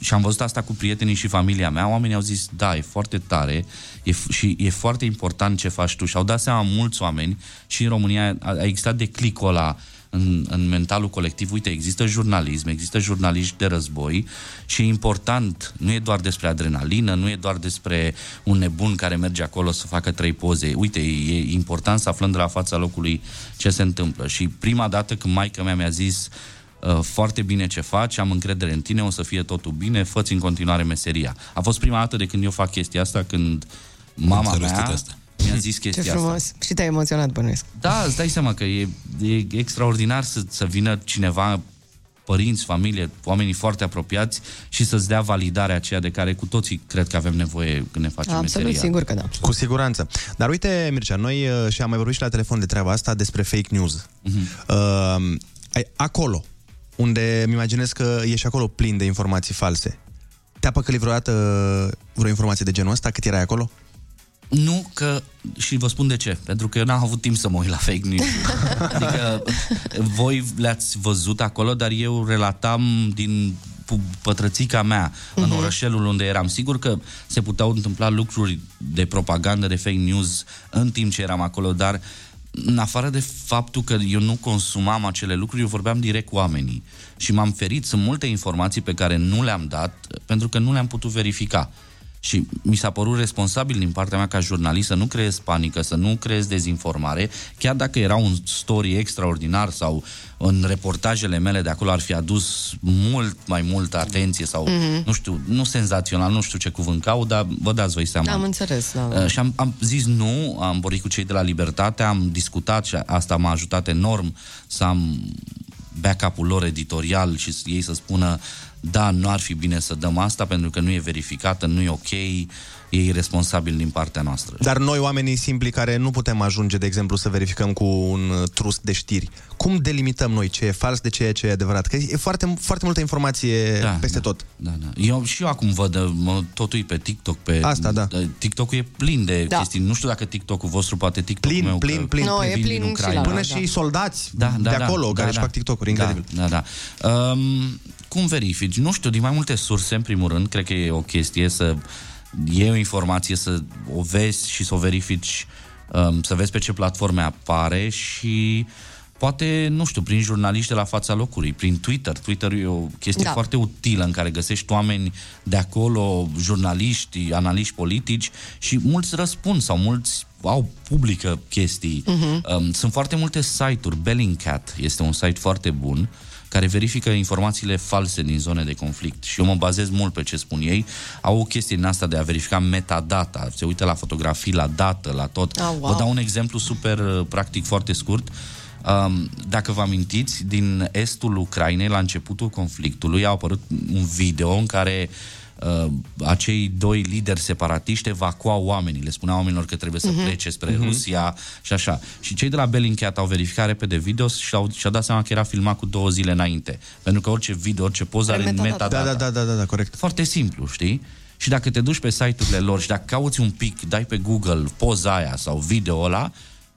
și am văzut asta cu prietenii și familia mea, oamenii au zis, da, e foarte tare e, f- și e foarte important ce faci tu. Și au dat seama mulți oameni și în România a, a existat declicul ăla în, în mentalul colectiv. Uite, există jurnalism, există jurnaliști de război și e important, nu e doar despre adrenalină, nu e doar despre un nebun care merge acolo să facă trei poze. Uite, e important să aflăm de la fața locului ce se întâmplă. Și prima dată când maica mea mi-a zis Uh, foarte bine ce faci, am încredere în tine, o să fie totul bine, fă în continuare meseria. A fost prima dată de când eu fac chestia asta, când mama Am înțeles mea tot asta. Mi-a zis Ce chestia frumos. asta. Și te-ai emoționat, bănuiesc. Da, îți dai seama că e, e extraordinar să, să vină cineva părinți, familie, oamenii foarte apropiați și să-ți dea validarea aceea de care cu toții cred că avem nevoie când ne facem Absolut, meseria. sigur că da. Cu siguranță. Dar uite, Mircea, noi uh, și am mai vorbit și la telefon de treaba asta despre fake news. Mhm. Uh, ai- acolo, unde îmi imaginez că ești acolo plin de informații false. Te-a păcălit vreodată vreo informație de genul ăsta cât erai acolo? Nu că, și vă spun de ce, pentru că eu n-am avut timp să mă uit la fake news. adică voi le-ați văzut acolo, dar eu relatam din pu- pătrățica mea în Mhm. orășelul unde eram. Sigur că se puteau întâmpla lucruri de propagandă, de fake news în timp ce eram acolo, dar în afară de faptul că eu nu consumam acele lucruri, eu vorbeam direct cu oamenii. Și m-am ferit, sunt multe informații pe care nu le-am dat pentru că nu le-am putut verifica. Și mi s-a părut responsabil din partea mea ca jurnalist să nu creez panică, să nu creez dezinformare, chiar dacă era un story extraordinar sau în reportajele mele de acolo ar fi adus mult mai multă atenție sau, Mhm. nu știu, nu senzațional, nu știu ce cuvânt caut, dar vă dați voi seama. Am înțeles, da. Uh, Și am, am zis nu, am vorbit cu cei de la Libertate, am discutat și asta m-a ajutat enorm să am backup-ul lor editorial și să- ei să spună da, nu ar fi bine să dăm asta pentru că nu e verificată, nu e ok, e irresponsabil din partea noastră. Dar noi, oamenii simpli care nu putem ajunge, de exemplu, să verificăm cu un uh, trust de știri, cum delimităm noi ce e fals de ce e, ce e adevărat? Că e foarte, foarte multă informație da, peste da. tot. Da, da. Eu și eu acum văd, uh, mă, totul e pe TikTok. Pe, Asta, da. TikTok-ul e plin de Da. chestii. Nu știu dacă TikTok-ul vostru, poate TikTok-ul Plin, meu. plin, că plin. No, e vin plin din și Ucraina. la- Până da. și soldați da, da, de da, acolo da, care își da. fac TikTok-uri, incredibil. Da, da, da. Um, cum verifici? Nu știu, din mai multe surse, în primul rând, cred că e o chestie să iei o informație, să o vezi și să o verifici, um, să vezi pe ce platforme apare și poate, nu știu, prin jurnaliști de la fața locului, prin Twitter. Twitter e o chestie Da. foarte utilă în care găsești oameni de acolo, jurnaliști, analiști politici și mulți răspund sau mulți au publică chestii. Mhm. Um, sunt foarte multe site-uri. Bellingcat este un site foarte bun care verifică informațiile false din zone de conflict și eu mă bazez mult pe ce spun ei. Au o chestie din asta de a verifica metadata, se uită la fotografii, la dată, la tot. Ah, wow. Vă dau un exemplu super uh, practic, foarte scurt. Um, dacă vă amintiți, din estul Ucrainei, la începutul conflictului, a apărut un video în care uh, acei doi lideri separatiști evacuau oamenii, le spuneau oamenilor că trebuie să Mhm. plece spre Mhm. Rusia și așa. Și cei de la Bellingcat au verificat repede video și au, și-au dat seama că era filmat cu două zile înainte. Pentru că orice video, orice poză are metadata. metadata. Da, da, da, da, da, corect. Foarte simplu, știi? Și dacă te duci pe site-urile lor și dacă cauți un pic, dai pe Google poza aia sau video ăla,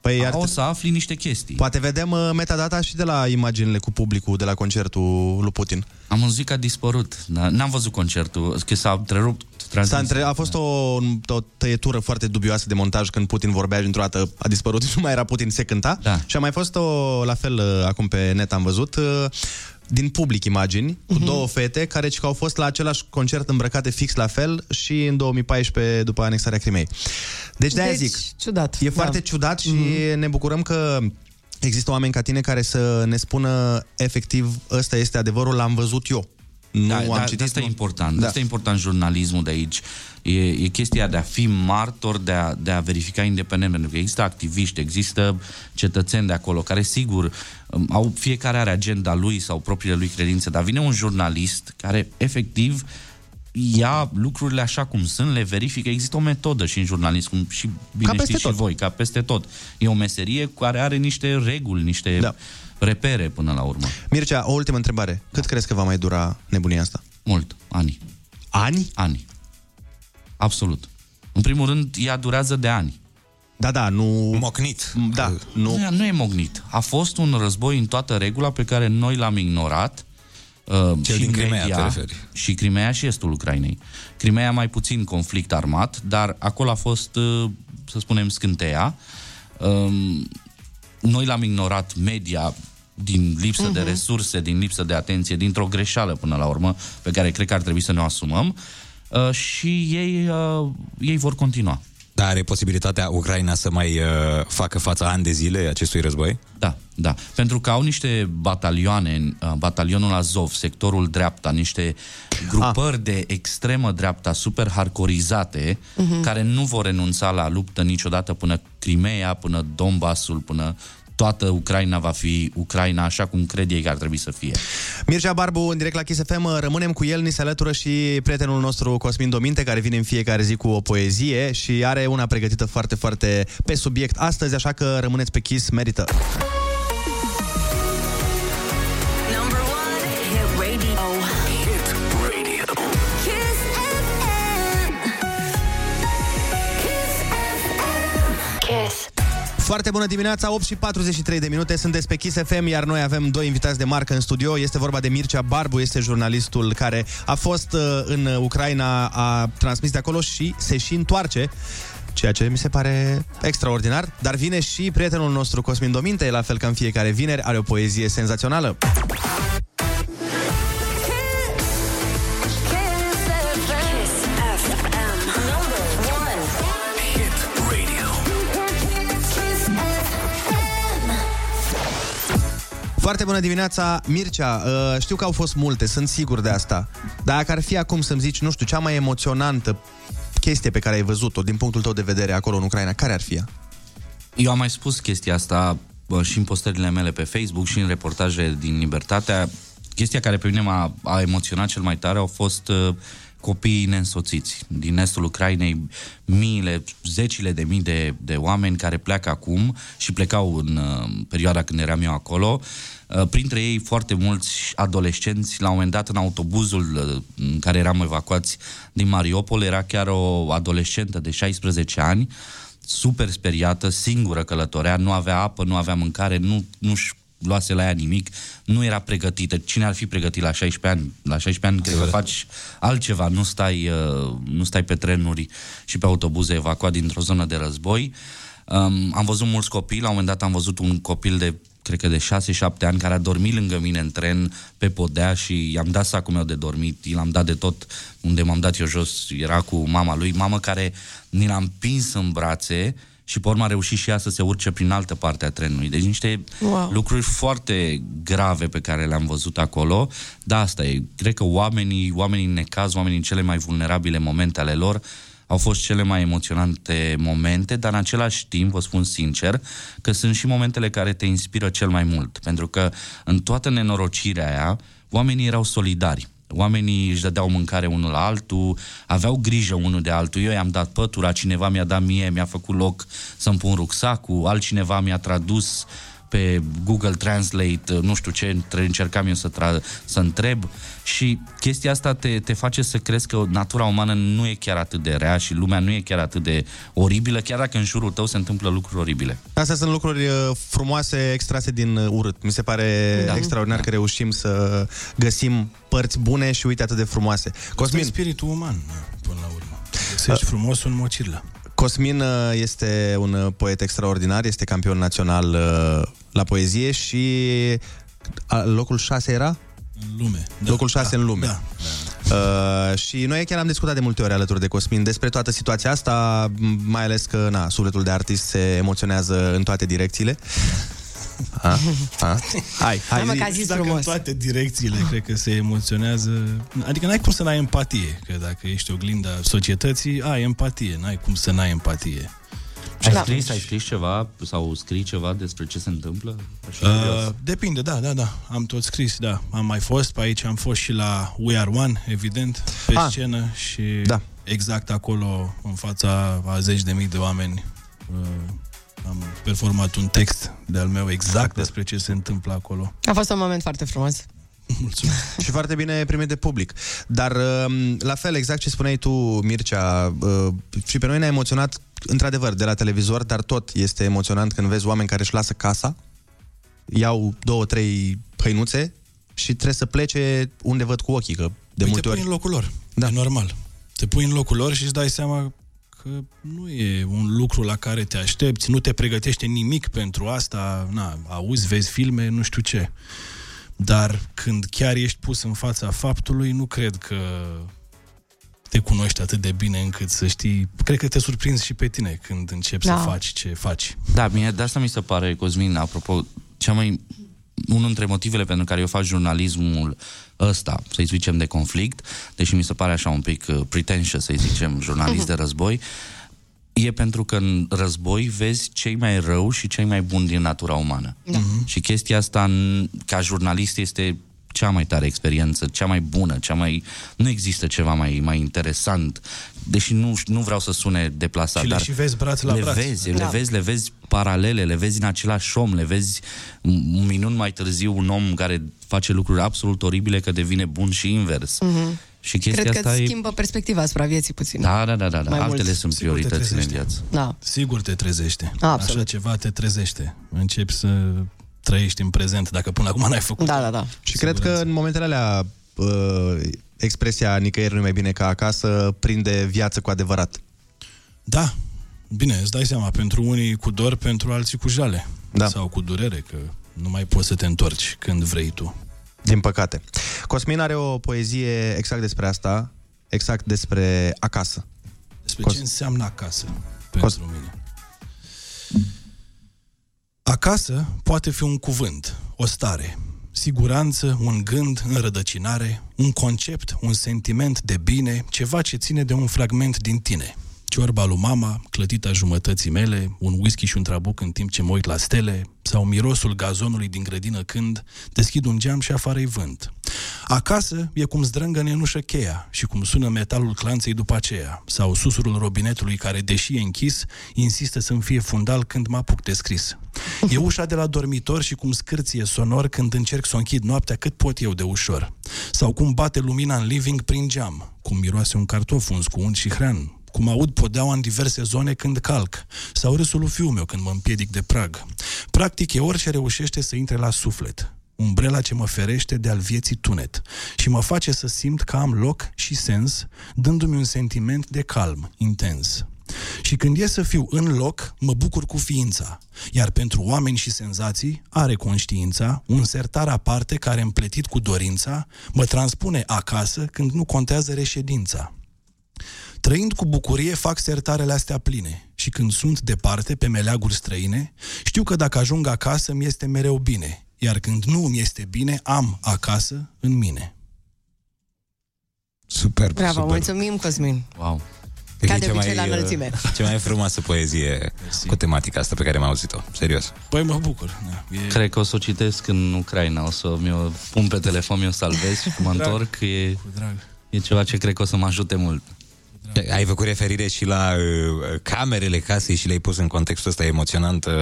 Păi iar o să afli niște chestii. Poate vedem uh, metadata și de la imaginile cu publicul de la concertul lui Putin. Am văzut că a dispărut. Da, N-am văzut concertul, că s-a întrerupt S-a transmisia. între... A fost o, o tăietură foarte dubioasă de montaj când Putin vorbea și dintr-o dată a dispărut și nu mai era Putin, se cânta. Da. Și a mai fost o, la fel, uh, acum pe net am văzut, uh, din public imagini, cu Mhm. două fete care ci că au fost la același concert îmbrăcate fix la fel și în 2014 după anexarea Crimei. Deci de-aia Deci, zic, ciudat. e foarte ciudat și ne bucurăm că există oameni ca tine care să ne spună efectiv ăsta este adevărul, l-am văzut eu. Nu da, am da, citit. Asta e nu- important. Da. Asta e important jurnalismul de aici. E, e chestia de a fi martor, de a, de a verifica independent, pentru că există activiști, există cetățeni de acolo care, sigur, um, au fiecare are agenda lui sau propriile lui credințe, dar vine un jurnalist care, efectiv, ia lucrurile așa cum sunt, le verifică. Există o metodă și în jurnalism, cum și bine peste știți și tot. voi, ca peste tot. E o meserie care are niște reguli, niște da. Repere până la urmă. Mircea, o ultimă întrebare. Cât crezi că va mai dura nebunia asta? Mult. Ani. Ani? Ani. Absolut. În primul rând, ea durează de ani. Da, da, nu... Mocnit. Da, nu... Nu, nu e mognit. A fost un război în toată regula pe care noi l-am ignorat. Uh, Cel și din Crimea, media, te referi. Și Crimea și estul Ucrainei. Crimea mai puțin conflict armat, dar acolo a fost, uh, să spunem, scânteia. Um, noi l-am ignorat media din lipsă uh-huh. de Mhm. resurse, din lipsă de atenție, dintr-o greșeală până la urmă, pe care cred că ar trebui să ne o asumăm. Uh, și ei, uh, ei vor continua. Dar are posibilitatea Ucraina să mai uh, facă față ani de zile acestui război? Da, da. Pentru că au niște batalioane, uh, batalionul Azov, sectorul dreapta, niște grupări de extremă dreapta super hardcorizate, Mhm. care nu vor renunța la luptă niciodată până Crimea, până Donbassul, până toată Ucraina va fi Ucraina așa cum cred ei că ar trebui să fie. Mircea Barbu, în direct la Kiss FM, rămânem cu el, ni se alătură și prietenul nostru Cosmin Dominte, care vine în fiecare zi cu o poezie și are una pregătită foarte, foarte pe subiect astăzi, așa că rămâneți pe Kiss, merită. Foarte bună dimineața, 8 și 43 de minute, sunteți pe Kiss FM, iar noi avem doi invitați de marcă în studio. Este vorba de Mircea Barbu, este jurnalistul care a fost uh, în Ucraina, a transmis de acolo și se și întoarce ceea ce mi se pare extraordinar, dar vine și prietenul nostru Cosmin Dominte, la fel ca în fiecare vineri, are o poezie senzațională. Foarte bună dimineața, Mircea. Uh, știu că au fost multe, sunt sigur de asta. Dar dacă ar fi acum să-mi zici, nu știu, cea mai emoționantă chestie pe care ai văzut-o din punctul tău de vedere acolo în Ucraina, care ar fi ea? Eu am mai spus chestia asta bă, și în postările mele pe Facebook și în reportaje din Libertatea. Chestia care pe mine m-a a emoționat cel mai tare au fost uh, copiii neînsoțiți din estul Ucrainei, miile, zecile de mii de, de oameni care pleacă acum și plecau în uh, perioada când eram eu acolo. Uh, printre ei foarte mulți adolescenți, la un moment dat în autobuzul uh, în care eram evacuați din Mariupol, era chiar o adolescentă de 16 ani, super speriată, singură călătorea, nu avea apă, nu avea mâncare, nu, nu-și luase la ea nimic, nu era pregătită. Cine ar fi pregătit la 16 ani? La 16 ani cred că faci altceva, nu stai, uh, nu stai pe trenuri și pe autobuze evacuat dintr-o zonă de război. Um, am văzut mulți copii, la un moment dat am văzut un copil de cred că de 6-7 ani, care a dormit lângă mine în tren pe podea și i-am dat sacul meu de dormit, i l-am dat de tot unde m-am dat eu jos, era cu mama lui, mamă care ni l-a împins în brațe și pe urmă a reușit și ea să se urce prin altă parte a trenului. Deci niște Wow. lucruri foarte grave pe care le-am văzut acolo. Da, asta e. Cred că oamenii, oamenii în necaz, oamenii în cele mai vulnerabile momente ale lor, au fost cele mai emoționante momente, dar în același timp, vă spun sincer, că sunt și momentele care te inspiră cel mai mult. Pentru că în toată nenorocirea aia, oamenii erau solidari. Oamenii își dădeau mâncare unul la altul, aveau grijă unul de altul. Eu i-am dat pătura, cineva mi-a dat mie, mi-a făcut loc să-mi pun rucsacul, altcineva mi-a tradus pe Google Translate, nu știu ce între- încercam eu să, tra- să întreb și chestia asta te, te face să crezi că natura umană nu e chiar atât de rea și lumea nu e chiar atât de oribilă, chiar dacă în jurul tău se întâmplă lucruri oribile. Astea sunt lucruri uh, frumoase extrase din uh, urât. Mi se pare Da. da. extraordinar da. că reușim să găsim părți bune și uite atât de frumoase. Cosmin. spiritul uman, până la urmă. Găsești frumosul în mocirlă. Cosmin uh, este un uh, poet extraordinar, este campion național uh, la poezie și a, locul 6 era? În lume. Da, locul 6 da, în lume. Da, da. Uh, și noi chiar am discutat de multe ori alături de Cosmin despre toată situația asta, m- mai ales că, na, sufletul de artist se emoționează în toate direcțiile. A? A? Hai, hai, Mamă, zi. că a zis Dacă în frumos. toate direcțiile cred că se emoționează Adică n-ai cum să n-ai empatie Că dacă ești oglinda societății Ai empatie, n-ai cum să n-ai empatie Ai Da. scris, ai scris ceva sau scrii ceva despre ce se întâmplă? Aș fi Uh, curios. depinde, da, da, da. Am tot scris, da. Am mai fost pe aici, am fost și la We Are One, evident, pe Ah. scenă și Da. exact acolo, în fața a zeci de mii de oameni, uh, am performat un text de-al meu exact despre ce se întâmplă acolo. A fost un moment foarte frumos. Mulțumesc. Și foarte bine primit de public. Dar, um, la fel, exact ce spuneai tu, Mircea, uh, și pe noi ne-a emoționat, într-adevăr, de la televizor, dar tot este emoționant când vezi oameni care își lasă casa, iau două, trei hăinuțe și trebuie să plece unde văd cu ochii, că de păi multe te ori... pui în locul lor, da. e normal. Te pui în locul lor și îți dai seama că nu e un lucru la care te aștepți, nu te pregătește nimic pentru asta, na, auzi, vezi filme, nu știu ce. Dar când chiar ești pus în fața faptului, nu cred că te cunoști atât de bine încât să știi... Cred că te surprinzi și pe tine când începi Da. să faci ce faci. Da, mie de asta mi se pare, Cosmin, apropo, cea mai unul dintre motivele pentru care eu fac jurnalismul ăsta, să-i zicem de conflict, deși mi se pare așa un pic uh, pretentious, să-i zicem, jurnalist de război, E pentru că în război vezi cei mai rău și cei mai buni din natura umană. Da. Și chestia asta, în- ca jurnalist, este cea mai tare experiență, cea mai bună, cea mai... Nu există ceva mai, mai interesant, deși nu, nu vreau să sune deplasat, Și le dar și vezi braț la le braț. Vezi, Da. Le vezi, le vezi paralele, le vezi în același om, le vezi un minut mai târziu un om care face lucruri absolut oribile că devine bun și invers. Mhm. Și chestia Cred că asta îți e... schimbă perspectiva asupra vieții puțin. Da, da, da, da, da. Mai altele mult. sunt Sigur te prioritățile în trezește. viață. Da. Sigur te trezește. Absolut. Așa ceva te trezește. Începi să trăiești în prezent, dacă până acum n-ai făcut. Da, da, da. Și cred că în momentele alea uh, expresia nicăieri nu e mai bine ca acasă prinde viață cu adevărat. Da. Bine, îți dai seama, pentru unii cu dor, pentru alții cu jale. Da. Sau cu durere, că nu mai poți să te întorci când vrei tu. Din păcate. Cosmin are o poezie exact despre asta, exact despre acasă. Despre Cos- ce înseamnă acasă pentru mine. Acasă poate fi un cuvânt, o stare, siguranță, un gând, înrădăcinare, un concept, un sentiment de bine, ceva ce ține de un fragment din tine. Ciorba lui mama, clătita jumătății mele, un whisky și un trabuc în timp ce mă uit la stele, sau mirosul gazonului din grădină când deschid un geam și afară vânt. Acasă e cum zdrângă în ușă cheia și cum sună metalul clanței după aceea, sau susurul robinetului care, deși e închis, insistă să-mi fie fundal când mă apuc de scris. E ușa de la dormitor și cum scârție sonor când încerc să o închid noaptea cât pot eu de ușor. Sau cum bate lumina în living prin geam, cum miroase un cartof uns cu unt și hrean, cum aud podeaua în diverse zone când calc, sau râsul lui fiul meu când mă împiedic de prag. Practic e orice reușește să intre la suflet, umbrela ce mă ferește de al vieții tunet și mă face să simt că am loc și sens, dându-mi un sentiment de calm, intens. Și când e să fiu în loc, mă bucur cu ființa. Iar pentru oameni și senzații, are conștiința, un sertar aparte care, împletit cu dorința, mă transpune acasă când nu contează reședința. Trăind cu bucurie, fac sertarele astea pline și când sunt departe, pe meleaguri străine, știu că dacă ajung acasă, mi este mereu bine, iar când nu mi este bine, am acasă în mine. Super, Bravo, super. mulțumim, Cosmin. Wow. Ca de cea obicei, la uh, înălțime. Cea mai frumoasă poezie cu tematica asta pe care am auzit-o. Serios. Păi mă bucur. Da. E... Cred că o să o citesc în Ucraina, o să mi-o pun pe telefon, mi-o salvez și mă drag. întorc. E, drag. e ceva ce cred că o să mă ajute mult. Ai făcut referire și la uh, camerele casei și le-ai pus în contextul ăsta emoționant. Uh,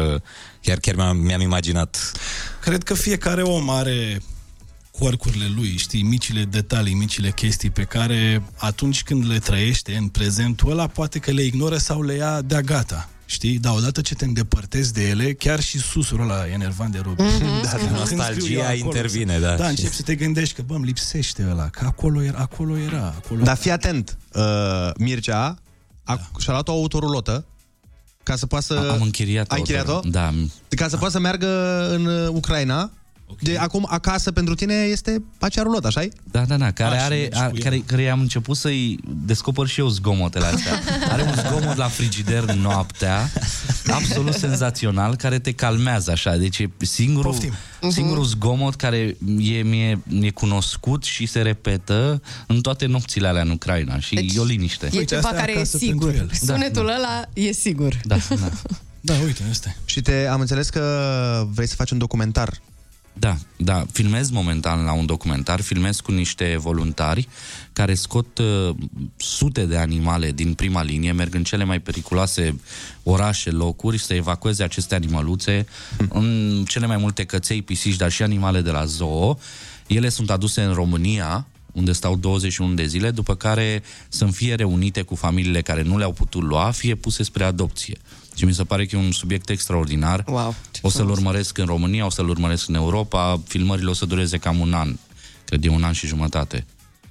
chiar chiar mi-am, mi-am imaginat. Cred că fiecare om are corcurile lui, știi, micile detalii, micile chestii pe care atunci când le trăiește în prezentul ăla, poate că le ignoră sau le ia de-a gata. Știi? Dar odată ce te îndepărtezi de ele, chiar și susurul ăla enervant de robi. Mhm. Da, Când nostalgia intervine, da. Da, începi să te gândești că, bă, îmi lipsește ăla, că acolo era, acolo era. Acolo Dar fii atent, uh, Mircea a, da. și-a luat o autorulotă ca să poată să... Am închiriat Ai închiriat-o? Da. Ca să poată să meargă în uh, Ucraina. De acum acasă pentru tine este acea rulotă, așa Da, da, da, care Așa, are, mergi a, cu ea. care, care am început să-i descoper și eu zgomotele astea. Are un zgomot la frigider noaptea, absolut senzațional, care te calmează așa. Deci e singurul, Poftim. singurul zgomot care e, mie, e cunoscut și se repetă în toate nopțile alea în Ucraina și Deci, e o liniște. E ceva care e sigur. Sunetul ăla e sigur. Da, da. Da, uite, asta Și te, am înțeles că vrei să faci un documentar. Da, da, filmez momentan la un documentar, filmez cu niște voluntari care scot uh, sute de animale din prima linie, merg în cele mai periculoase orașe, locuri, să evacueze aceste animăluțe, în cele mai multe căței, pisici, dar și animale de la zoo. Ele sunt aduse în România, unde stau 21 de zile, după care sunt fie reunite cu familiile care nu le-au putut lua, fie puse spre adopție. Și mi se pare că e un subiect extraordinar. Wow, o să-l urmăresc în România, o să-l urmăresc în Europa. Filmările o să dureze cam un an. Cred e un an și jumătate.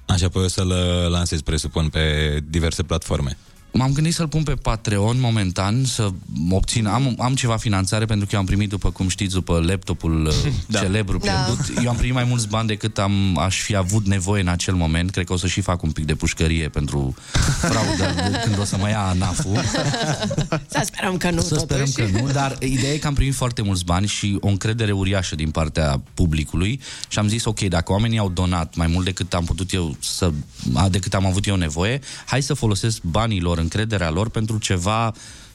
Așa, apoi o să-l uh, lansezi, presupun, pe diverse platforme. M-am gândit să-l pun pe Patreon momentan, să obțin... Am, am ceva finanțare pentru că eu am primit, după cum știți, după laptopul da. Da. celebru Da. pierdut. Eu am primit mai mulți bani decât am, aș fi avut nevoie în acel moment. Cred că o să și fac un pic de pușcărie pentru fraudă când o să mă ia ANAF-ul. Să sperăm că nu, Să sperăm totuși. că nu, dar ideea e că am primit foarte mulți bani și o încredere uriașă din partea publicului și am zis, ok, dacă oamenii au donat mai mult decât am putut eu să, a, decât am avut eu nevoie, hai să folosesc banii lor încrederea lor pentru ceva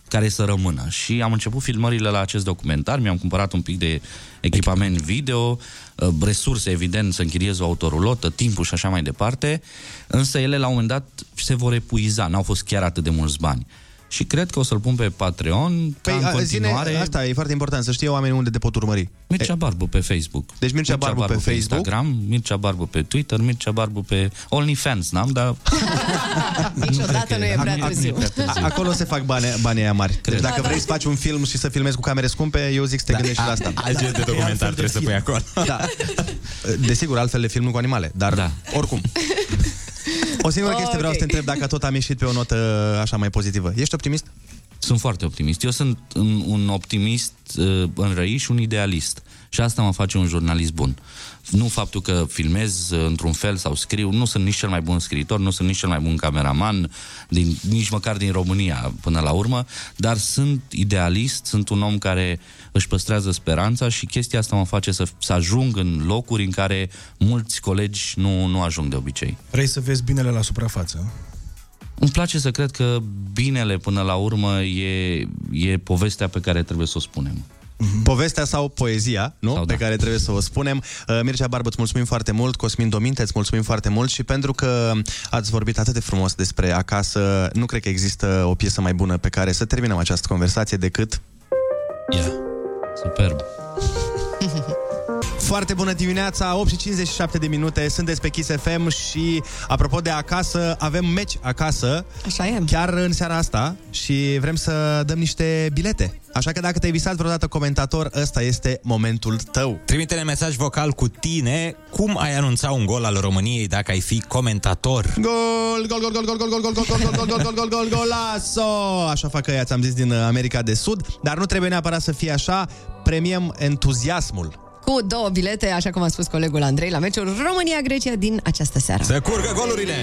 care să rămână. Și am început filmările la acest documentar, mi-am cumpărat un pic de echipament video, uh, resurse, evident, să închiriez o autorulotă, timpul și așa mai departe, însă ele la un moment dat se vor epuiza, n-au fost chiar atât de mulți bani. Și cred că o să-l pun pe Patreon ca în a, continuare... Zine, asta e foarte important, să știe oamenii unde te pot urmări. Mircea Barbu pe Facebook. Deci Mircea Barbu pe Facebook. Instagram, Mircea Barbu pe Twitter, Mircea Barbu pe OnlyFans, n-am, dar... Niciodată nu e prea târziu. A- Acolo se fac bani, banii aia mari. Deci dacă vrei să faci un film și să filmezi cu camere scumpe, eu zic să te gândești și la asta. Alt gen de documentar trebuie să pui acolo. Da. Desigur, altfel de filmul cu animale, dar da. oricum. O singură chestie vreau să te întreb dacă tot am ieșit pe o notă așa mai pozitivă. Ești optimist? Sunt foarte optimist. Eu sunt un, un optimist uh, înrăit și un idealist. Și asta mă face un jurnalist bun. Nu faptul că filmez uh, într-un fel sau scriu, nu sunt nici cel mai bun scriitor, nu sunt nici cel mai bun cameraman, din, nici măcar din România până la urmă, dar sunt idealist, sunt un om care își păstrează speranța și chestia asta mă face să, să ajung în locuri în care mulți colegi nu, nu ajung de obicei. Vrei să vezi binele la suprafață? Îmi place să cred că binele până la urmă e, e povestea pe care trebuie să o spunem. Povestea sau poezia, nu? Sau pe care trebuie să o spunem. Uh, Mircea Barbă, îți mulțumim foarte mult. Cosmin Dominte, îți mulțumim foarte mult și pentru că ați vorbit atât de frumos despre acasă, nu cred că există o piesă mai bună pe care să terminăm această conversație decât... Yeah. Superb. Foarte bună dimineața, 8 și 57 de minute, sunteți pe Kiss FM și apropo de acasă, avem meci acasă. Așa e. Chiar în seara asta și vrem să dăm niște bilete. Așa că dacă te-ai visat vreodată comentator, ăsta este momentul tău. Trimite-ne mesaj vocal cu tine cum ai anunța un gol al României dacă ai fi comentator. Gol, gol, gol, gol, gol, gol, gol, gol, gol, gol, gol, gol, gol, gol, gol, golazo! Așa fac ăia, ți-am zis, din America de Sud, dar nu trebuie neapărat să fie așa, premiem entuziasmul. Cu două bilete, așa cum a spus colegul Andrei, la meciul România-Grecia din această seară. Să curgă golurile!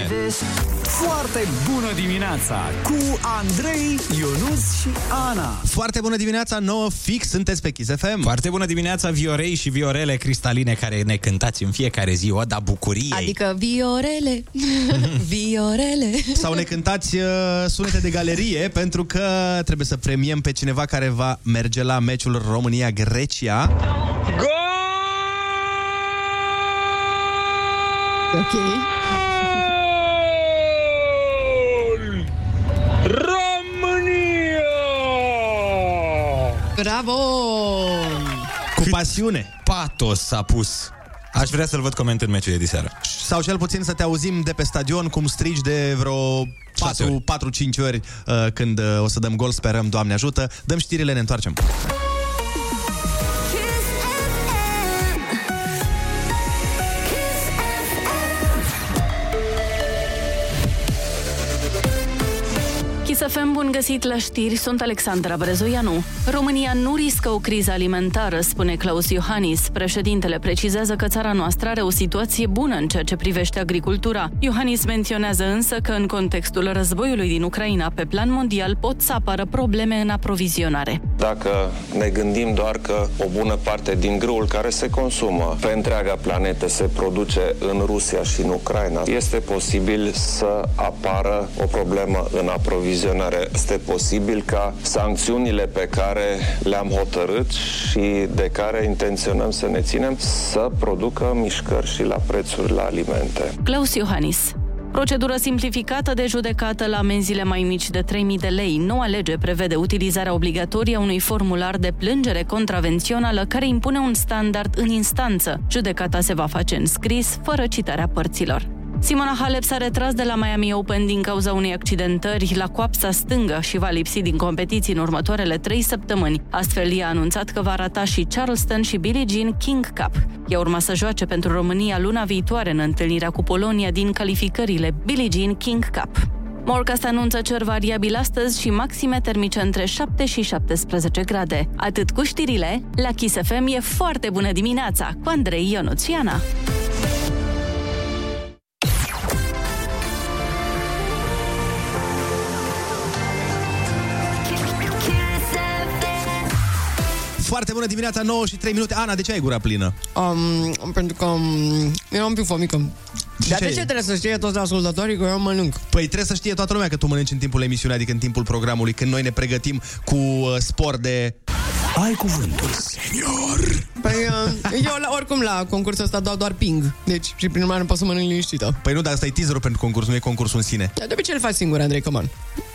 Foarte bună dimineața cu Andrei, Ionus și Ana. Foarte bună dimineața, nouă fix, sunteți pe Kiss FM. Foarte bună dimineața, Viorei și Viorele cristaline care ne cântați în fiecare zi, o da bucuriei. Adică viorele, viorele. Sau ne cântați uh, sunete de galerie pentru că trebuie să premiem pe cineva care va merge la meciul România-Grecia. Gol! Ok. România! Bravo! Cu pasiune. Patos s-a pus. Aș vrea să-l văd comentând meciul de diseară. Sau cel puțin să te auzim de pe stadion cum strigi de vreo 4-5 ori, ori uh, când uh, o să dăm gol, sperăm, Doamne ajută. Dăm știrile, ne întoarcem. Kiss FM, bun găsit la știri, sunt Alexandra Brezoianu. România nu riscă o criză alimentară, spune Claus Iohannis. Președintele precizează că țara noastră are o situație bună în ceea ce privește agricultura. Iohannis menționează însă că în contextul războiului din Ucraina, pe plan mondial, pot să apară probleme în aprovizionare. Dacă ne gândim doar că o bună parte din grâul care se consumă pe întreaga planetă se produce în Rusia și în Ucraina, este posibil să apară o problemă în aprovizionare. Este posibil ca sancțiunile pe care le-am hotărât și de care intenționăm să ne ținem să producă mișcări și la prețuri la alimente. Claus Iohannis. Procedură simplificată de judecată la amenziile mai mici de 3.000 de lei. Noua lege prevede utilizarea obligatorie a unui formular de plângere contravențională care impune un standard în instanță. Judecata se va face în scris, fără citarea părților. Simona Halep s-a retras de la Miami Open din cauza unei accidentări la coapsa stângă și va lipsi din competiții în următoarele trei săptămâni. Astfel, ea a anunțat că va rata și Charleston și Billie Jean King Cup. Ea urma să joace pentru România luna viitoare în întâlnirea cu Polonia din calificările Billie Jean King Cup. Morcast anunță cer variabil astăzi și maxime termice între 7 și 17 grade. Atât cu știrile, la Kiss FM e foarte bună dimineața cu Andrei Ionuțiana. Bună dimineața, 9 și 3 minute. Ana, de ce ai gura plină? Um, pentru că um, era un pic fomică. Dar de ce ce e? trebuie să știe toți ascultătorii că eu mănânc? Păi trebuie să știe toată lumea că tu mănânci în timpul emisiunii, adică în timpul programului, când noi ne pregătim cu uh, spor de... Ai cuvântul, senior. Păi uh, eu la, oricum la concursul ăsta dau doar ping. Deci și prin urmare nu pot să mănânc liniștită. Păi nu, dar asta e teaserul pentru concurs, nu e concursul în sine. Dar de obicei îl faci singur, Andrei, come on.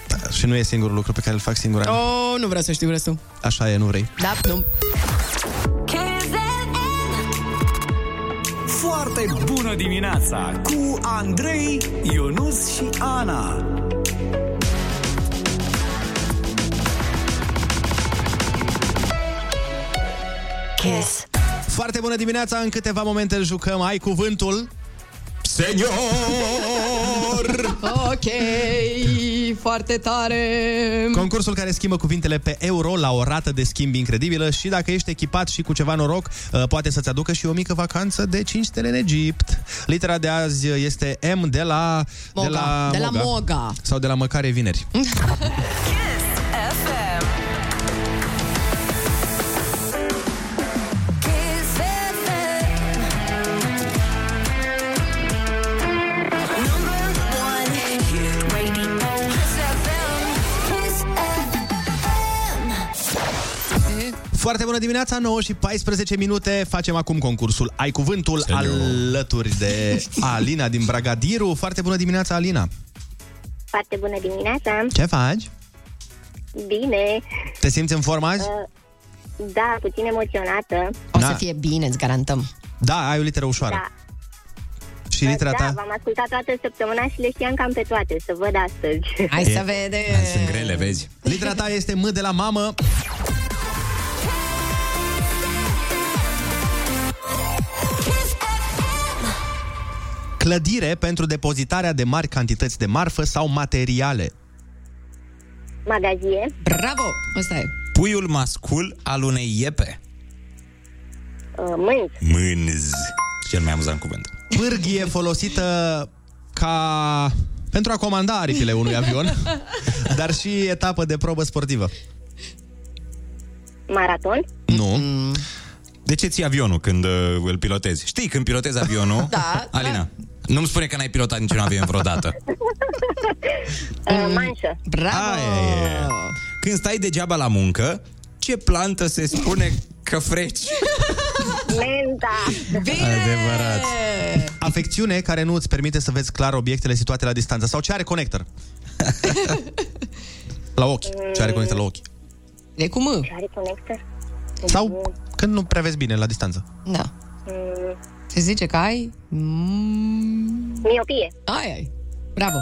Da, și nu e singurul lucru pe care îl fac singur. Ana. Oh, nu vreau să știu restul. Așa e, nu vrei. Da, nu. Foarte bună dimineața cu Andrei, Ionus și Ana. Kiss. Foarte bună dimineața, în câteva momente îl jucăm. Ai cuvântul... Senior! Ok, foarte tare. Concursul care schimbă cuvintele pe euro la o rată de schimb incredibilă și dacă ești echipat și cu ceva noroc, uh, poate să-ți aducă și o mică vacanță de 5 stele în Egipt. Litera de azi este M de la... Moga. De la, De la Moga. Sau de la Măcare Vineri. Foarte bună dimineața, 9 și 14 minute. Facem acum concursul Ai Cuvântul Senior. alături de Alina din Bragadiru. Foarte bună dimineața, Alina. Foarte bună dimineața! Ce faci? Bine! Te simți în formă azi? Uh, Da, puțin emoționată. O Da. să fie bine, îți garantăm. Da, ai o literă ușoară. Da. Și litera da, ta? v-am ascultat toată săptămâna și le știam cam pe toate, să văd astăzi. Hai să vedem. Sunt grele, vezi? Litera ta este M de la mamă. Clădire pentru depozitarea de mari cantități de marfă sau materiale. Magazie, Bravo! Asta e. Puiul mascul al unei iepe. uh, mânz, Mânz. Cel mai amuzant cuvânt. Pârghie folosită ca pentru a comanda aripile unui avion, dar și etapă de probă sportivă. maraton, Nu. De ce ții avionul când uh, îl pilotezi? Știi, când pilotezi avionul... Da, Alina, nu-mi spune că n-ai pilotat niciun avion vreodată. uh, manșă, Bravo! Aia e. Când stai degeaba la muncă, ce plantă se spune că freci? menta, Bine! Adevărat. Afecțiune care nu îți permite să vezi clar obiectele situate la distanță. Sau ce are conector? la ochi. Ce are conector la ochi. E cu M. are conector. Sau când nu prea vezi bine la distanță. Da. Mm, Se zice că ai... Mm... miopie, Ai, ai. Bravo.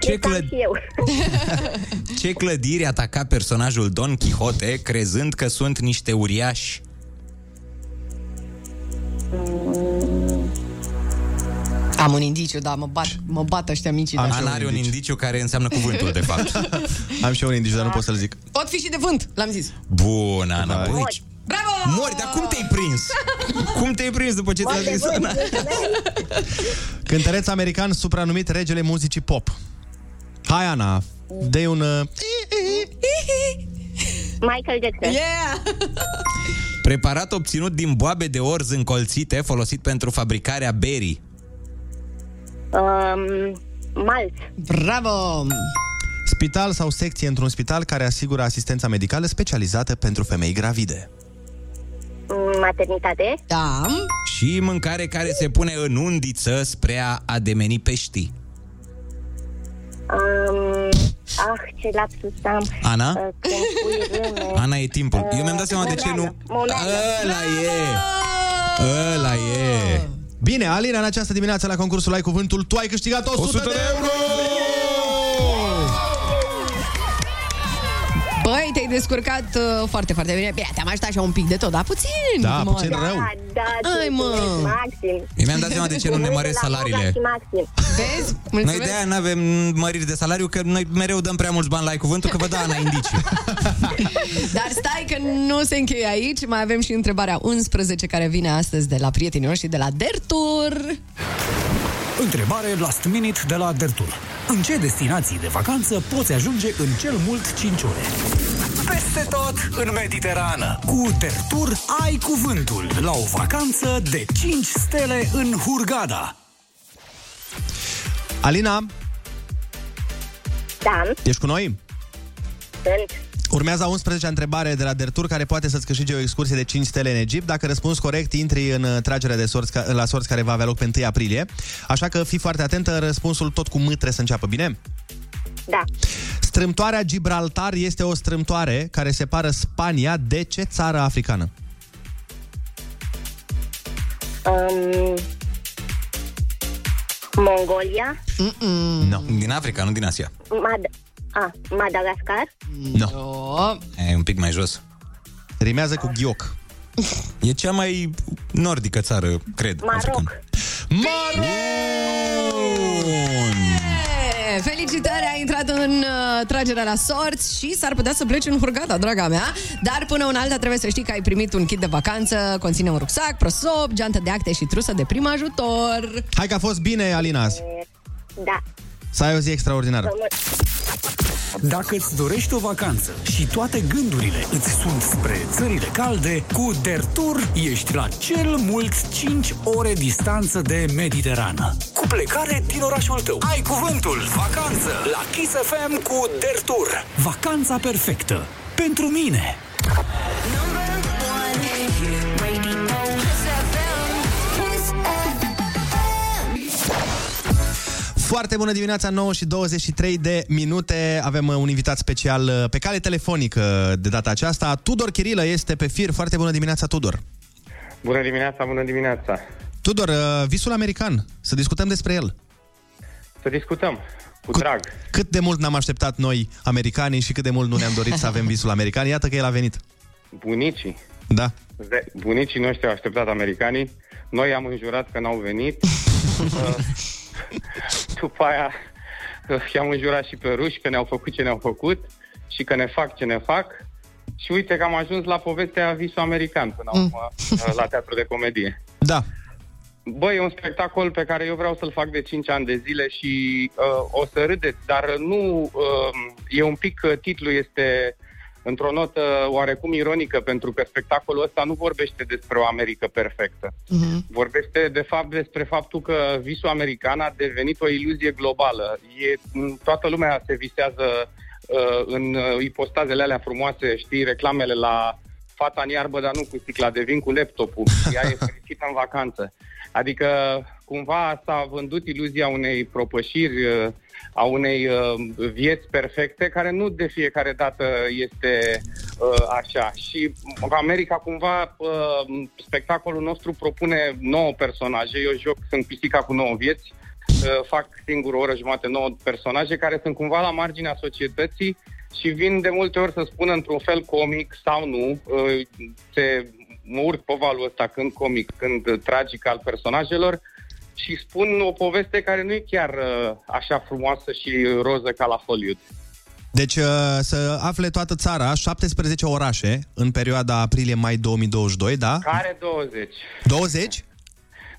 Ce, cred că am clăd... și eu. ce clădiri ataca personajul Don Quixote crezând că sunt niște uriași? Am un indiciu, da, mă bat, mă bat ăștia mici. Da. Ana are un indiciu care înseamnă cuvântul, de fapt. Am și eu un indiciu, dar nu pot să-l zic. Pot fi și de vânt, l-am zis. Bun, Ana, băi, Mori. Bravo! Mori, dar cum te-ai prins? Cum te-ai prins după ce ți-a zis Ana? Cântăreț american supranumit regele muzicii pop. Hai, Ana, dă un... uh, Michael Jackson, Yeah! Preparat obținut din boabe de orz încolțite folosit pentru fabricarea berii. um, malț, Bravo! Spital sau secție într-un spital care asigură asistența medicală specializată pentru femei gravide. Mm, maternitate, Da. Și mâncare care se pune în undiță spre a ademeni peștii. um, ah, ce lapsus am. Ana? Uh, când pui râme. Ana, e timpul. Eu mi-am dat seama de ce nu... Momeală. Ăla e! Ăla e! Bine, Alina, în această dimineață la concursul Ai Cuvântul, tu ai câștigat 100, 100 de de euro! Băi, te-ai descurcat uh, foarte, foarte bine. Bine, te-am ajutat așa un pic de tot, dar puțin. Da, Mă, puțin rău. Da, da, Ai, mă. mulțumesc, maxim. Eu mi-am dat seama de ce nu ne măresc De la Moga salariile. și maxim. Vezi? Noi Mulțumesc. de aia nu avem măriri de salariu, că noi mereu dăm prea mulți bani la ai cuvântul, că vă da Ana indicii. Dar stai că nu se încheie aici. Mai avem și întrebarea 11 care vine astăzi de la prietenii noștri de la Dertur. Întrebare last minute de la Dertur. În ce destinații de vacanță poți ajunge în cel mult 5 ore? Pe peste tot în Mediterană. Cu Tertur ai cuvântul la o vacanță de 5 stele în Hurgada. Alina, Da, ești cu noi? sunt. Urmează a 11 întrebare de la Dertur care poate să-ți câștige o excursie de 5 stele în Egipt. Dacă răspunzi corect, intri în uh, tragerea de sorți, ca- la sorți care va avea loc pe 1 aprilie. Așa că fii foarte atentă, răspunsul tot cu M trebuie să înceapă, bine? Da. Strâmtoarea Gibraltar este o strâmtoare care separă Spania de ce țară africană? Um, Mongolia, No. Din Africa, nu din Asia. Mad- a, Madagascar, No. No. E un pic mai jos. Rimează cu ghioc. E cea mai nordică țară, cred. Maroc. E, Felicitări, ai intrat în uh, tragerea la sorți și s-ar putea să pleci în Hurgada, draga mea. Dar până în alta trebuie să știi că ai primit un kit de vacanță, conține un rucsac, prosop, geantă de acte și trusă de prim ajutor. Hai că a fost bine, Alina, azi. Da. Să ai o zi extraordinară. Dacă îți dorești o vacanță și toate gândurile îți sunt spre țările calde, cu Dertur ești la cel mult 5 ore distanță de Mediterană. Cu plecare din orașul tău. Ai cuvântul vacanță la Kiss FM cu Dertur. Vacanța perfectă. Pentru mine. Foarte bună dimineața, 9 și 23 de minute. Avem uh, un invitat special uh, pe cale telefonică de data aceasta. Tudor Chirilă este pe fir. Foarte bună dimineața, Tudor. Bună dimineața, bună dimineața. Tudor, uh, visul american. Să discutăm despre el. Să discutăm, cu drag. Cât de mult n-am așteptat noi, americanii, și cât de mult nu ne-am dorit să avem visul american. Iată că el a venit. Bunicii, Da. de- bunicii noștri au așteptat americanii, noi am înjurat că n-au venit. Uh, După aia uh, i-am înjurat și pe ruși că ne-au făcut ce ne-au făcut și că ne fac ce ne fac. Și uite că am ajuns la povestea visul american până la urmă, uh, la teatru de comedie. Da. Băi, e un spectacol pe care eu vreau să-l fac de 5 ani de zile și uh, o să râdeți, dar nu, uh, e un pic, uh, titlul este într-o notă oarecum ironică, pentru că spectacolul ăsta nu vorbește despre o Americă perfectă. Vorbește, de fapt, despre faptul că visul american a devenit o iluzie globală. E, m, toată lumea se visează uh, în uh, ipostazele alea frumoase, știi, reclamele la fata în iarbă, dar nu cu sticla de vin cu laptopul. Ea e fericită în vacanță. Adică, cumva s-a vândut iluzia unei propășiri, uh, a unei uh, vieți perfecte, care nu de fiecare dată este uh, așa. Și America, cumva, uh, spectacolul nostru propune nouă personaje. Eu joc, sunt pisica cu nouă vieți, uh, fac singur o oră jumate nouă personaje care sunt cumva la marginea societății și vin de multe ori să spună într-un fel comic sau nu, uh, se mă urc pe valul ăsta când comic, când tragic al personajelor și spun o poveste care nu e chiar uh, așa frumoasă și roză ca la Hollywood. Deci uh, să afle toată țara, 17 orașe în perioada aprilie-mai 2022, da? Care 20? 20?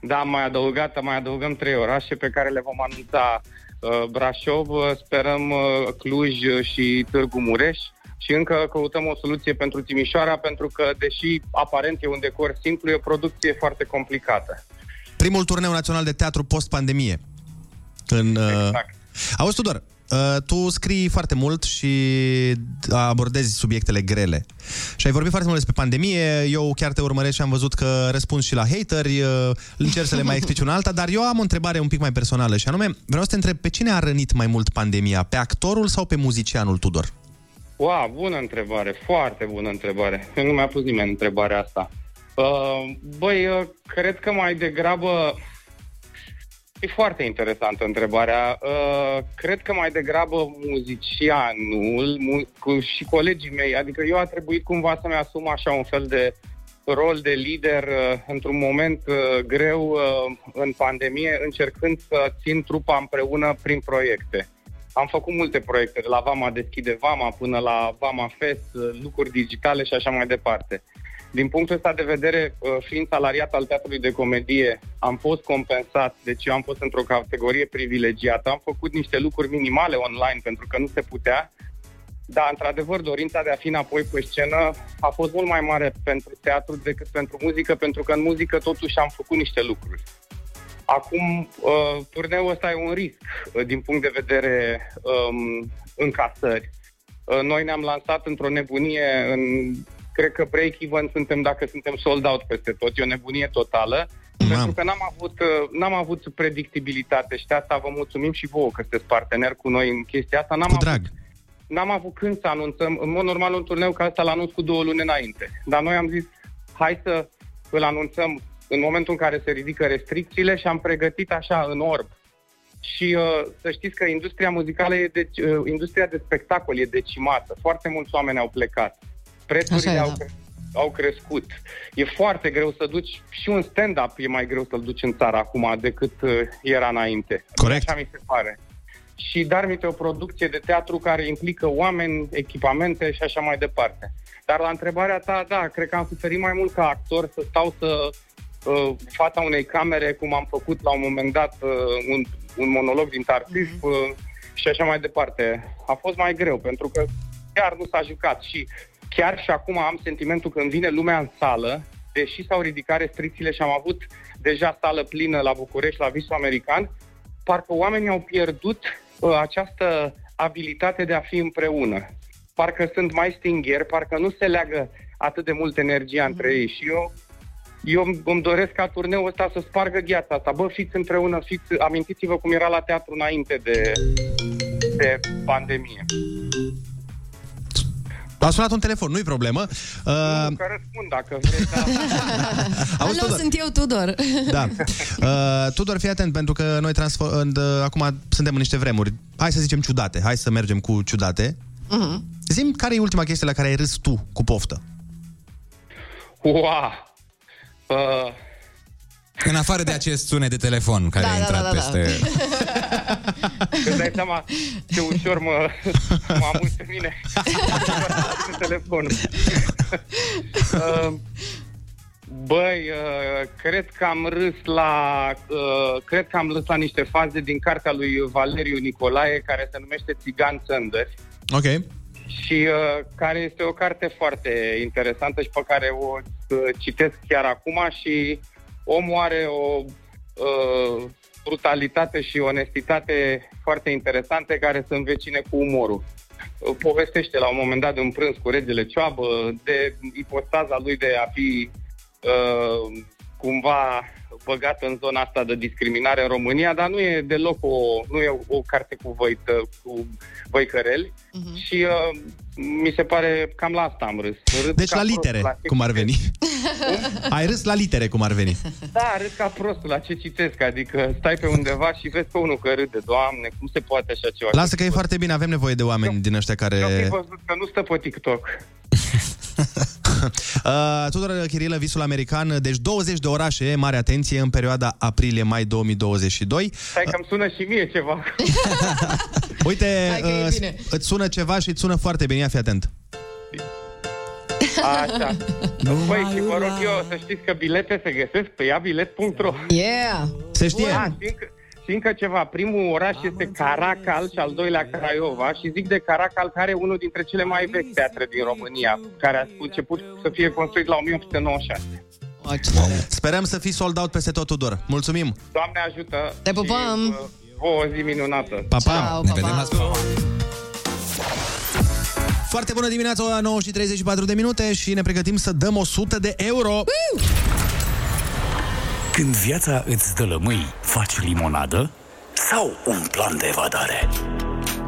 Da, am mai adăugat, mai adăugăm trei orașe pe care le vom anunța uh, Brașov, uh, sperăm uh, Cluj uh, și Târgu Mureș și încă căutăm o soluție pentru Timișoara pentru că, deși aparent e un decor simplu, e o producție foarte complicată. Primul turneu național de teatru post-pandemie. În, exact. Auzi, Tudor, uh, tu scrii foarte mult și abordezi subiectele grele. Și ai vorbit foarte mult despre pandemie, eu chiar te urmăresc și am văzut că răspunzi și la hateri, uh, încerc să le mai explici una alta, dar eu am o întrebare un pic mai personală și anume, vreau să te întreb, pe cine a rănit mai mult pandemia? Pe actorul sau pe muzicianul Tudor? Wow, bună întrebare, foarte bună întrebare. Nu mi-a pus nimeni întrebarea asta. Uh, băi, uh, cred că mai degrabă... E foarte interesantă întrebarea. Uh, cred că mai degrabă muzicianul mu- cu, și colegii mei, adică eu a trebuit cumva să-mi asum așa un fel de rol de lider uh, într-un moment uh, greu uh, în pandemie, încercând să țin trupa împreună prin proiecte. Am făcut multe proiecte, de la Vama Deschide Vama până la Vama Fest, uh, lucruri digitale și așa mai departe. Din punctul ăsta de vedere, uh, fiind salariat al teatrului de comedie, am fost compensat, deci eu am fost într-o categorie privilegiată, am făcut niște lucruri minimale online pentru că nu se putea Da, într-adevăr, dorința de a fi înapoi pe scenă a fost mult mai mare pentru teatru decât pentru muzică, pentru că în muzică totuși am făcut niște lucruri. Acum, uh, turneul ăsta e un risc uh, din punct de vedere um, încasări. Uh, noi ne-am lansat într-o nebunie, în, cred că break-even suntem dacă suntem sold out peste tot, e o nebunie totală. Pentru că n-am avut, uh, n-am avut predictibilitate și de asta vă mulțumim și vouă că sunteți partener cu noi în chestia asta. N-am Cu drag. Avut, n-am avut când să anunțăm. În mod normal, un turneu ca asta l-anunț cu două luni înainte. Dar noi am zis, hai să îl anunțăm în momentul în care se ridică restricțiile și am pregătit așa în orb. Și uh, să știți că industria muzicală, e deci, uh, industria de spectacol e decimată. Foarte mulți oameni au plecat. Prețurile Așa e, au, da. cre- au crescut. E foarte greu să duci, și un stand-up e mai greu să-l duci în țară acum decât uh, era înainte. Corect. Așa mi se pare. Și Darmit e o producție de teatru care implică oameni, echipamente și așa mai departe. Dar la întrebarea ta, da, cred că am suferit mai mult ca actor să stau să uh, fața unei camere, cum am făcut la un moment dat uh, un, un monolog din Tartuf uh, și așa mai departe. A fost mai greu, pentru că chiar nu s-a jucat și chiar și acum am sentimentul că când vine lumea în sală, deși s-au ridicat restricțiile și am avut deja sală plină la București, la Visul American, parcă oamenii au pierdut uh, această abilitate de a fi împreună. Parcă sunt mai stingheri, parcă nu se leagă atât de mult energia între ei și eu eu îmi doresc ca turneul ăsta să spargă gheața asta. Bă, fiți împreună, fiți, amintiți-vă cum era la teatru înainte de, de pandemie. A sunat un telefon, nu-i problemă. Uh, Nu, că răspund dacă vreți. Da. Auzi, Alo, Tudor. sunt eu, Tudor. Da. Uh, Tudor, fii atent, pentru că noi transfer- în, uh, acum suntem în niște vremuri, hai să zicem ciudate, hai să mergem cu ciudate. Mhm. Zim care e ultima chestie la care ai râs tu cu poftă? Wow! Uh, În afară de acest sunet de telefon care Da, a da, intrat da, da, da. peste... Îți dai seama ce ușor mă, mă amuz pe mine cu telefonul. Uh, Băi, uh, cred că am râs la uh, cred că am râs la niște faze din cartea lui Valeriu Nicolae care se numește Țigan Sândări Ok. Și uh, care este o carte foarte interesantă și pe care o uh, citesc chiar acum și omul are o uh, brutalitate și onestitate foarte interesante care se învecine cu umorul. Uh, Povestește la un moment dat de un prânz cu regele Cioabă, de ipostaza lui de a fi uh, cumva băgat în zona asta de discriminare în România, dar nu e deloc o, nu e o, o carte cu, văită, cu văicăreli uh-huh. și uh, mi se pare cam la asta am râs. Râs Deci ca la prostul litere, ce cum ar veni. citesc. Ai râs la litere, cum ar veni. Da, râs ca prostul la ce citesc, adică stai pe undeva și vezi pe unul că râde. Doamne, cum se poate așa ceva? Lasă că e foarte bine, avem nevoie de oameni din ăștia Eu fi care... văzut că nu stă pe TikTok. Uh, Tudor Chirilă, visul american, deci 20 de orașe, mare atenție, în perioada aprilie-mai 2022. Stai că îmi sună și mie ceva. Uite, Hai că e uh, bine. îți sună ceva și îți sună foarte bine, ia fi atent. Așa. Păi, și vă rog eu să știți că bilete se găsesc pe iabilet.ro Yeah! Se știe. Da, și încă, și încă ceva. Primul oraș este Caracal și al doilea Craiova și zic de Caracal care e unul dintre cele mai vechi teatre din România, care a început să fie construit la 1896. Sperăm să fii sold out peste tot, Tudor. Mulțumim! Doamne ajută! Te pupăm! Și, uh, vă o zi minunată! Pa, pa! Ciao, Ne pa, vedem pa. la sfârșit. Foarte bună dimineața, ora 9 și 34 de minute și ne pregătim să dăm 100 de euro. Când viața îți dă lămâi, faci limonadă sau un plan de evadare?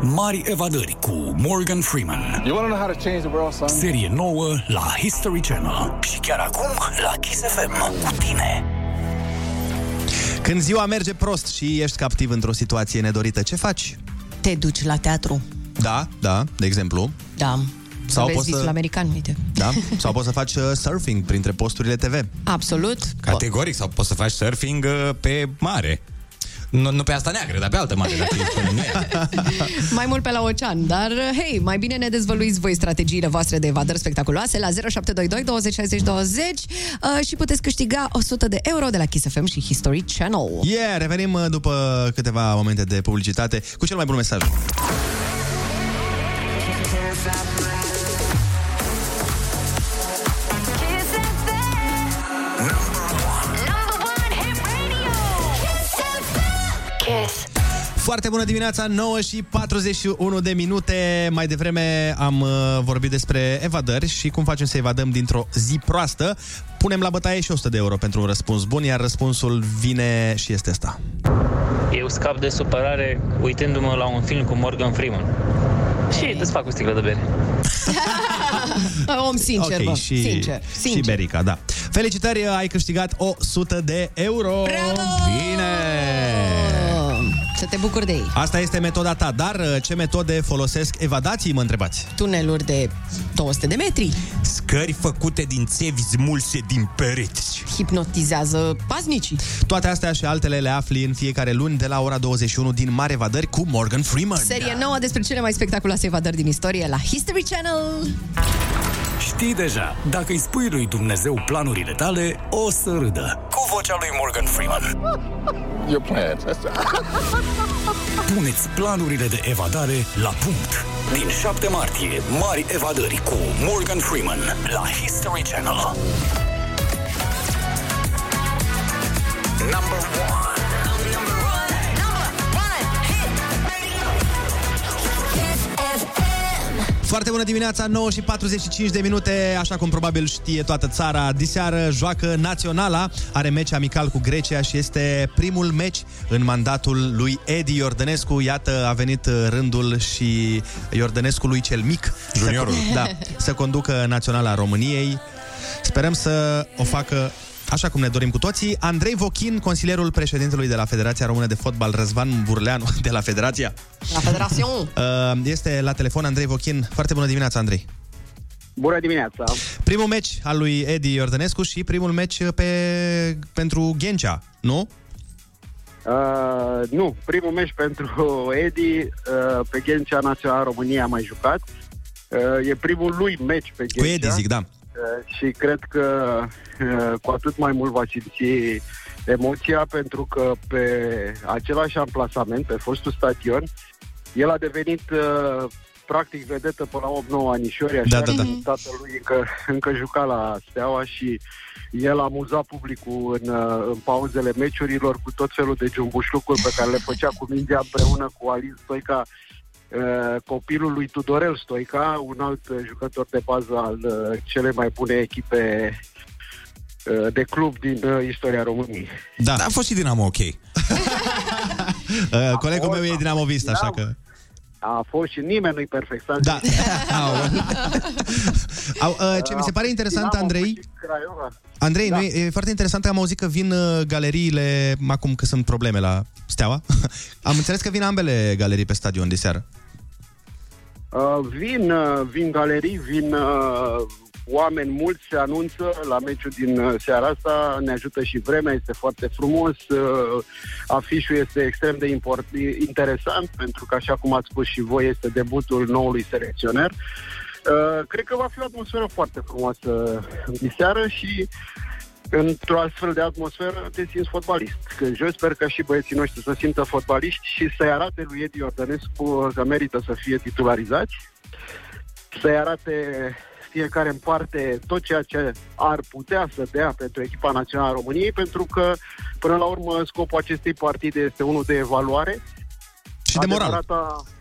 Mari evadări cu Morgan Freeman. You want to know how to change the world, son? Serie nouă la History Channel. Și chiar acum la Kiss FM cu tine. Când ziua merge prost și ești captiv într-o situație nedorită, ce faci? Te duci la teatru. Da, da, de exemplu. Da. Sau Sau vezi poți să- visul american, uite. Da? Sau poți să faci uh, surfing printre posturile TV. Absolut. Categoric, sau poți să faci surfing uh, pe mare. Nu, nu pe asta neagră, dar pe altă mare, dacă ești până nu e. Mai mult pe la ocean, dar hei, mai bine ne dezvăluiți voi strategiile voastre de evadări spectaculoase la 0722 20 60 20 uh, și puteți câștiga 100 de euro de la Kiss FM și History Channel. Yeah, revenim uh, după câteva momente de publicitate cu cel mai bun mesaj. Foarte bună dimineața, 9 și 41 de minute. Mai devreme am uh, vorbit despre evadări și cum facem să evadăm dintr-o zi proastă. Punem la bătaie și 100 de euro pentru un răspuns bun, iar răspunsul vine și este ăsta. Eu scap de supărare uitându-mă la un film cu Morgan Freeman. Și îți fac o sticlă de bere. Om sincer, ok, bă. și, Sincer, și sincer. Berica, da. Felicitări, ai câștigat 100 de euro. Bravo! Bine! Să te bucuri de ei. Asta este metoda ta, dar uh, ce metode folosesc evadații, mă întrebați? Tuneluri de 200 de metri. Scări făcute din țevi smulse din pereți. Hipnotizează paznicii. Toate astea și altele le afli în fiecare luni de la ora 21 din Mare Evadări cu Morgan Freeman. Serie nouă despre cele mai spectaculoase evadări din istorie la History Channel. Știi deja, dacă îi spui lui Dumnezeu planurile tale, o să râdă. Cu vocea lui Morgan Freeman. Your plans. Puneți planurile de evadare la punct. Din 7 martie, mari evadări cu Morgan Freeman la History Channel. Number one. Foarte bună dimineața, 9 și 45 de minute, așa cum probabil știe toată țara. Diseară joacă Naționala, are meci amical cu Grecia și este primul meci în mandatul lui Edi Iordănescu. Iată, a venit rândul și Iordănescului cel mic. Juniorul. Să, da, să conducă Naționala României. Sperăm să o facă Așa cum ne dorim cu toții, Andrei Vochin, consilierul președintelui de la Federația Română de Fotbal, Răzvan Burleanu, de la Federația, La Federațion. Uh, Este la telefon Andrei Vochin. Foarte bună dimineața, Andrei. Bună dimineața! Primul meci al lui Edi Iordănescu și primul meci pe, pentru Ghencea, nu? Uh, nu, primul meci pentru Edi uh, pe Ghencea Națională România a mai jucat. Uh, e primul lui meci pe Ghencea. Cu Edi, zic, da. Uh, și cred că uh, cu atât mai mult va simți emoția pentru că pe același amplasament, pe fostul stadion, el a devenit uh, practic vedetă până la 8-9 anișori, așa Da, da, da. că tatălui încă, încă juca la Steaua și el amuza publicul în, uh, în pauzele meciurilor cu tot felul de jumbușlucuri pe care le făcea cu mingea împreună cu Alin Stoica, uh, copilul lui Tudorel Stoica, un alt uh, jucător de bază al uh, cele mai bune echipe uh, de club din uh, istoria României. Da. A fost și Dinamo ok. Uh, colegul meu e dinamovist, așa că... A fost și nimeni nu-i perfect. s-a Da. zis. Au, uh, ce mi se pare interesant, Dinamo Andrei... și Craiova. Andrei, Da. nu, e, e foarte interesant că am auzit că vin uh, galeriile, acum că sunt probleme la Steaua. am înțeles că vin ambele galerii pe stadion de seară. Uh, vin, uh, vin galerii, vin uh, oameni mulți, se anunță la meciul din uh, seara asta, ne ajută și vremea, este foarte frumos, uh, afișul este extrem de import, interesant, pentru că, așa cum ați spus și voi, este debutul noului selecționer. Uh, cred că va fi o atmosferă foarte frumoasă în seară și într-o astfel de atmosferă te simți fotbalist. Că eu sper că și băieții noștri să simtă fotbaliști și să-i arate lui Edi Iordănescu că merită să fie titularizați, să-i arate fiecare în parte tot ceea ce ar putea să dea pentru echipa națională a României, pentru că, până la urmă, scopul acestei partide este unul de evaluare. Și de moral. Adevărata-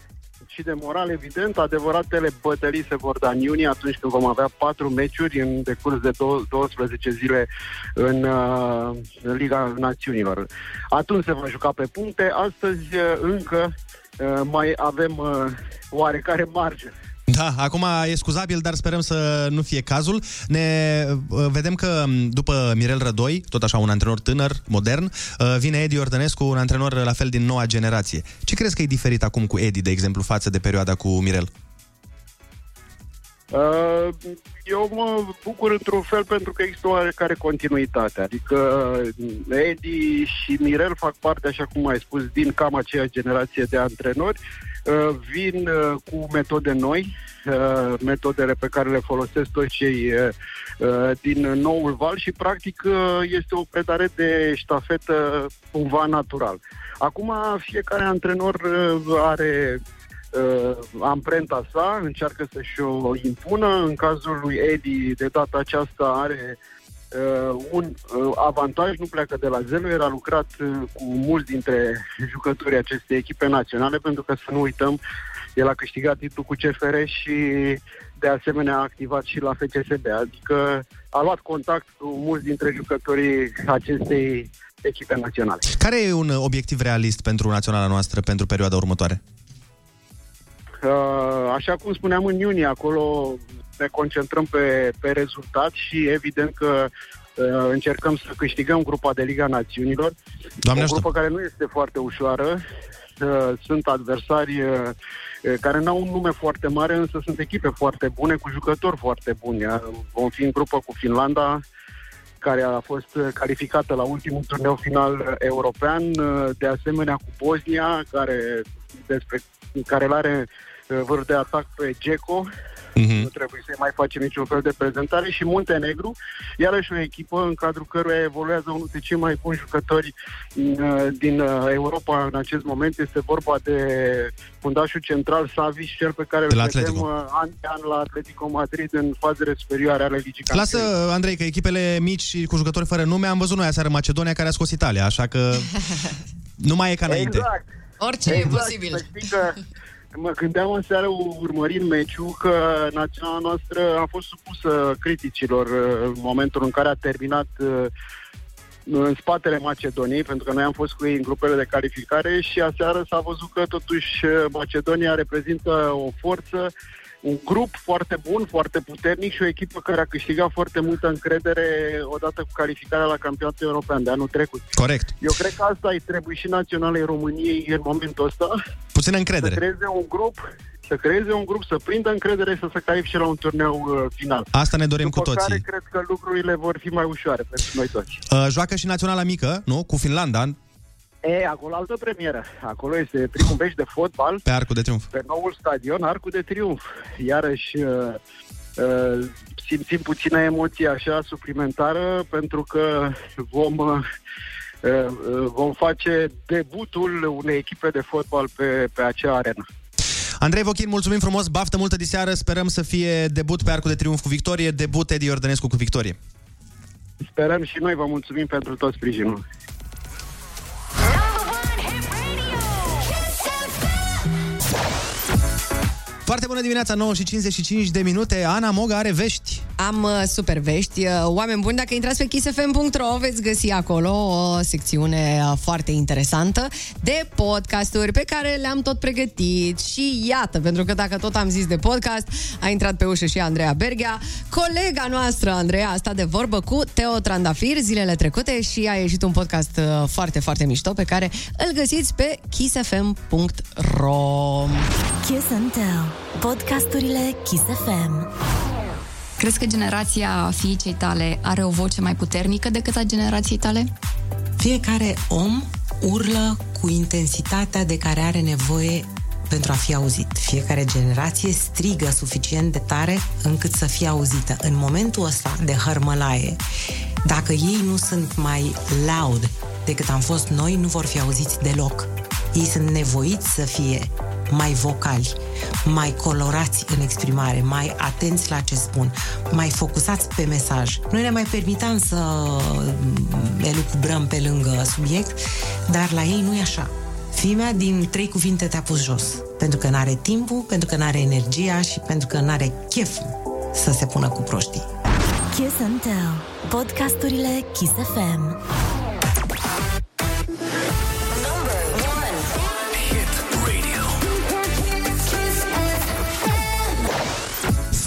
și de moral, evident. Adevăratele bătălii se vor da în iunie, atunci când vom avea patru meciuri în decurs de dou- 12 zile în, uh, în Liga Națiunilor. Atunci se va juca pe puncte. Astăzi uh, încă uh, mai avem uh, oarecare marge. Da, acum e scuzabil, dar sperăm să nu fie cazul. Ne uh, vedem că m, după Mirel Rădoi, tot așa un antrenor tânăr, modern, uh, vine Edi Ordănescu, un antrenor la fel din noua generație. Ce crezi că e diferit acum cu Edi, de exemplu, față de perioada cu Mirel? Uh, Eu mă bucur într-un fel pentru că există o oarecare continuitate. Adică uh, Edi și Mirel fac parte, așa cum ai spus, din cam aceeași generație de antrenori. Uh, Vin uh, cu metode noi, uh, metodele pe care le folosesc toți cei uh, uh, din noul val și practic uh, este o predare de ștafetă cumva natural. Acum fiecare antrenor uh, are uh, amprenta sa, încearcă să-și o impună. În cazul lui Edi, de data aceasta, are uh, un uh, avantaj, nu pleacă de la zero, el a lucrat uh, cu mulți dintre jucătorii acestei echipe naționale, pentru că să nu uităm, el a câștigat titlul cu CFR și de asemenea a activat și la FCSB, adică a luat contact cu mulți dintre jucătorii acestei echipe naționale. Care e un obiectiv realist pentru naționala noastră pentru perioada următoare? Uh, așa cum spuneam în iunie, acolo ne concentrăm pe, pe rezultat și evident că uh, încercăm să câștigăm grupa de Liga Națiunilor. Doamne o ajută. grupă care nu este foarte ușoară. Uh, sunt adversari uh, uh, care n-au un nume foarte mare, însă sunt echipe foarte bune, cu jucători foarte buni. Uh, Vom fi în grupă cu Finlanda, care a fost uh, calificată la ultimul turneu final uh, european, uh, de asemenea cu Bosnia, care, despre, care îl are uh, vârf de atac pe Geco, Mhm. nu trebuie să-i mai facem niciun fel de prezentare, și Muntenegru, iarăși o echipă în cadrul căruia evoluează unul dintre cei mai buni jucători uh, din uh, Europa în acest moment. Este vorba de fundașul central Savic, cel pe care De la îl vedem Atletico. uh, an de an la Atletico Madrid în fazele superioare ale Ligii Lasă, Campionilor. Andrei, că echipele mici și cu jucători fără nume am văzut noi aseară Macedonia care a scos Italia, așa că nu mai e ca înainte. Exact. Orice e posibil. Să știi că mă gândeam în seară urmărind meciul că naționala noastră a fost supusă criticilor uh, în momentul în care a terminat uh, în spatele Macedoniei, pentru că noi am fost cu ei în grupele de calificare și aseară s-a văzut că totuși uh, Macedonia reprezintă o forță, un grup foarte bun, foarte puternic și o echipă care a câștigat foarte multă încredere odată cu calificarea la campionatul european de anul trecut. Corect. Eu cred că asta îi trebuie și naționalei României în momentul ăsta. Puțină Să încredere. creeze un grup, să creeze un grup, să prindă încredere să se califice la un turneu uh, final. Asta ne dorim După cu toții. care cred că lucrurile vor fi mai ușoare pentru noi toți. Uh, joacă și naționala mică, nu? Cu Finlanda, E, acolo altă premieră. Acolo este primul meci de fotbal pe Arcul de Triunf. pe noul stadion, Arcul de Triunf. Iarăși uh, uh, simțim puțină emoție așa suplimentară pentru că vom uh, uh, vom face debutul unei echipe de fotbal pe, pe acea arenă. Andrei Vochin, mulțumim frumos, baftă multă diseară, sperăm să fie debut pe Arcul de Triunf cu victorie, debut Edi Iordănescu cu victorie. Sperăm și noi vă mulțumim pentru tot sprijinul. Foarte bună dimineața, 9 și 55 de minute. Ana Moga are vești. Am uh, super vești. Uh, Oameni buni, dacă intrați pe kissfm.ro veți găsi acolo o secțiune uh, foarte interesantă de podcasturi pe care le-am tot pregătit. Și iată, pentru că dacă tot am zis de podcast, a intrat pe ușă și Andreea Berghea. Colega noastră, Andreea, a stat de vorbă cu Teo Trandafir zilele trecute și a ieșit un podcast uh, foarte, foarte mișto pe care îl găsiți pe kissfm.ro Kiss and Tell. Podcasturile Kiss FM. Crezi că generația fiicei tale are o voce mai puternică decât a generației tale? Fiecare om urlă cu intensitatea de care are nevoie pentru a fi auzit. Fiecare generație strigă suficient de tare încât să fie auzită. În momentul ăsta de hărmălaie, dacă ei nu sunt mai loud decât am fost noi, nu vor fi auziți deloc. Ei sunt nevoiți să fie mai vocali, mai colorați în exprimare, mai atenți la ce spun, mai focusați pe mesaj. Noi ne mai permitam să elucubrăm pe lângă subiect, dar la ei nu e așa. Fimea din trei cuvinte te-a pus jos. Pentru că n-are timpul, pentru că n-are energia și pentru că n-are chef să se pună cu proștii. Kiss and Tell. Podcasturile Kiss FM.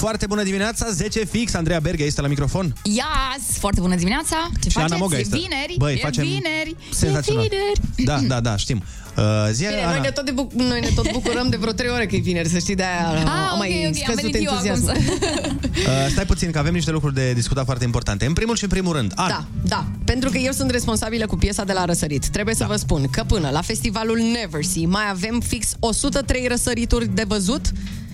Foarte bună dimineața, 10 fix, Andreea Berghea este la microfon. Yes! Foarte bună dimineața! Ce Și Ana faceți? Moga e este. vineri! Băi, e facem vineri! senzațional. E vineri! Da, da, da, știm. Uh, zi, Bine, Ana. noi ne, tot de bu- noi ne tot bucurăm de vreo trei ore că e vineri, să știi, de-aia Ah, a ok, mai ok, am scăzut venit eu acum entuziasmul. Uh, stai puțin, că avem niște lucruri de discutat foarte importante. În primul și în primul rând, Ana. Da, da, pentru că eu sunt responsabilă cu piesa de la Răsărit. Trebuie să vă spun că până la festivalul Never See mai avem fix 103 răsărituri de văzut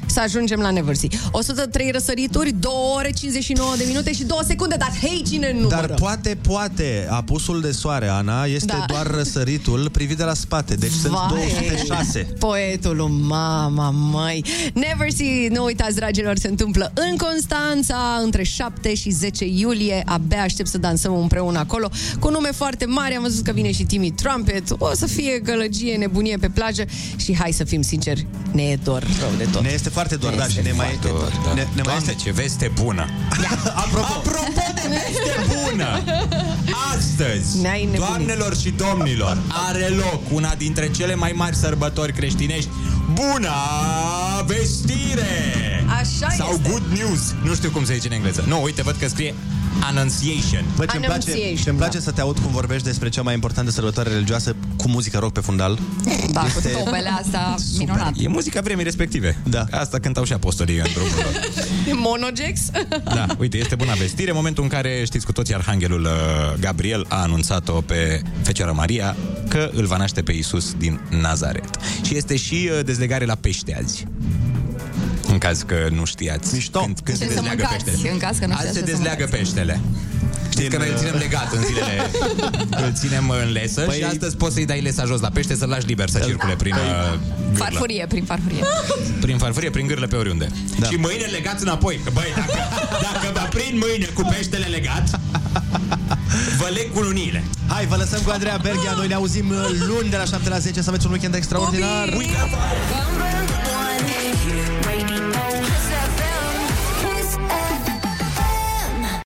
să ajungem la Neversea. 103 răsărituri, 2 ore 59 de minute și 2 secunde, dar hei, cine nu Dar poate, poate, apusul de soare, Ana, este Da. doar răsăritul privit de la spate. Deci sunt Vai. 206. Poetul lui mama, măi. Never See, nu uitați, dragilor, se întâmplă în Constanța între 7 și 10 iulie. Abia aștept să dansăm împreună acolo. Cu nume foarte mari, am văzut că vine și Timmy Trumpet. O să fie gălăgie, nebunie pe plajă și hai să fim sinceri, ne e dor rău de tot. Ne este foarte dor, da, și ne mai, Dor, da. ne, ne mai Doamne, este... ce veste bună! Apropo, Apropo de veste bună! Astăzi, Ne-ai nebunit. doamnelor și domnilor, are loc una dintre cele mai mari sărbători creștinești, Buna vestire! Așa Sau este. good news, nu știu cum se zice în engleză. Nu, uite, văd că scrie Annunciation. Bă, ce-mi place, Annunciation, ce-mi place să te aud cum vorbești despre cea mai importantă sărbătoare religioasă cu muzică rock pe fundal. Da, cu tobele astea minunat. E muzica vremii respective. Da. Asta cântau și apostolii în drumul lor. Monogex? Da, uite, este bună vestire. Momentul în care știți cu toții Arhanghelul uh, Gabriel a anunțat-o pe Fecioara Maria că îl va naște pe Isus din Nazaret. Și este și uh, dezlegare la pește azi. În caz că nu știați Mișto. când, când Ce se să dezleagă mâncați, peștele. în caz că nu Azi știați se ce să dezleagă peștele. Știți că noi îl ținem legat în zilele Îl ținem în lesă Păi- Și astăzi poți să-i dai lesa jos la pește Să-l lași liber să circule prin uh, gârlă. Farfurie, prin farfurie. Prin farfurie, prin gârlă pe oriunde da. Și mâine legați înapoi Că băi, dacă, dacă vă prind mâine cu peștele legat Vă leg cu luniile Hai, vă lăsăm cu Andreea Berghia. Noi ne auzim uh, luni de la 7 la 10. Să aveți un weekend extraordinar. One hit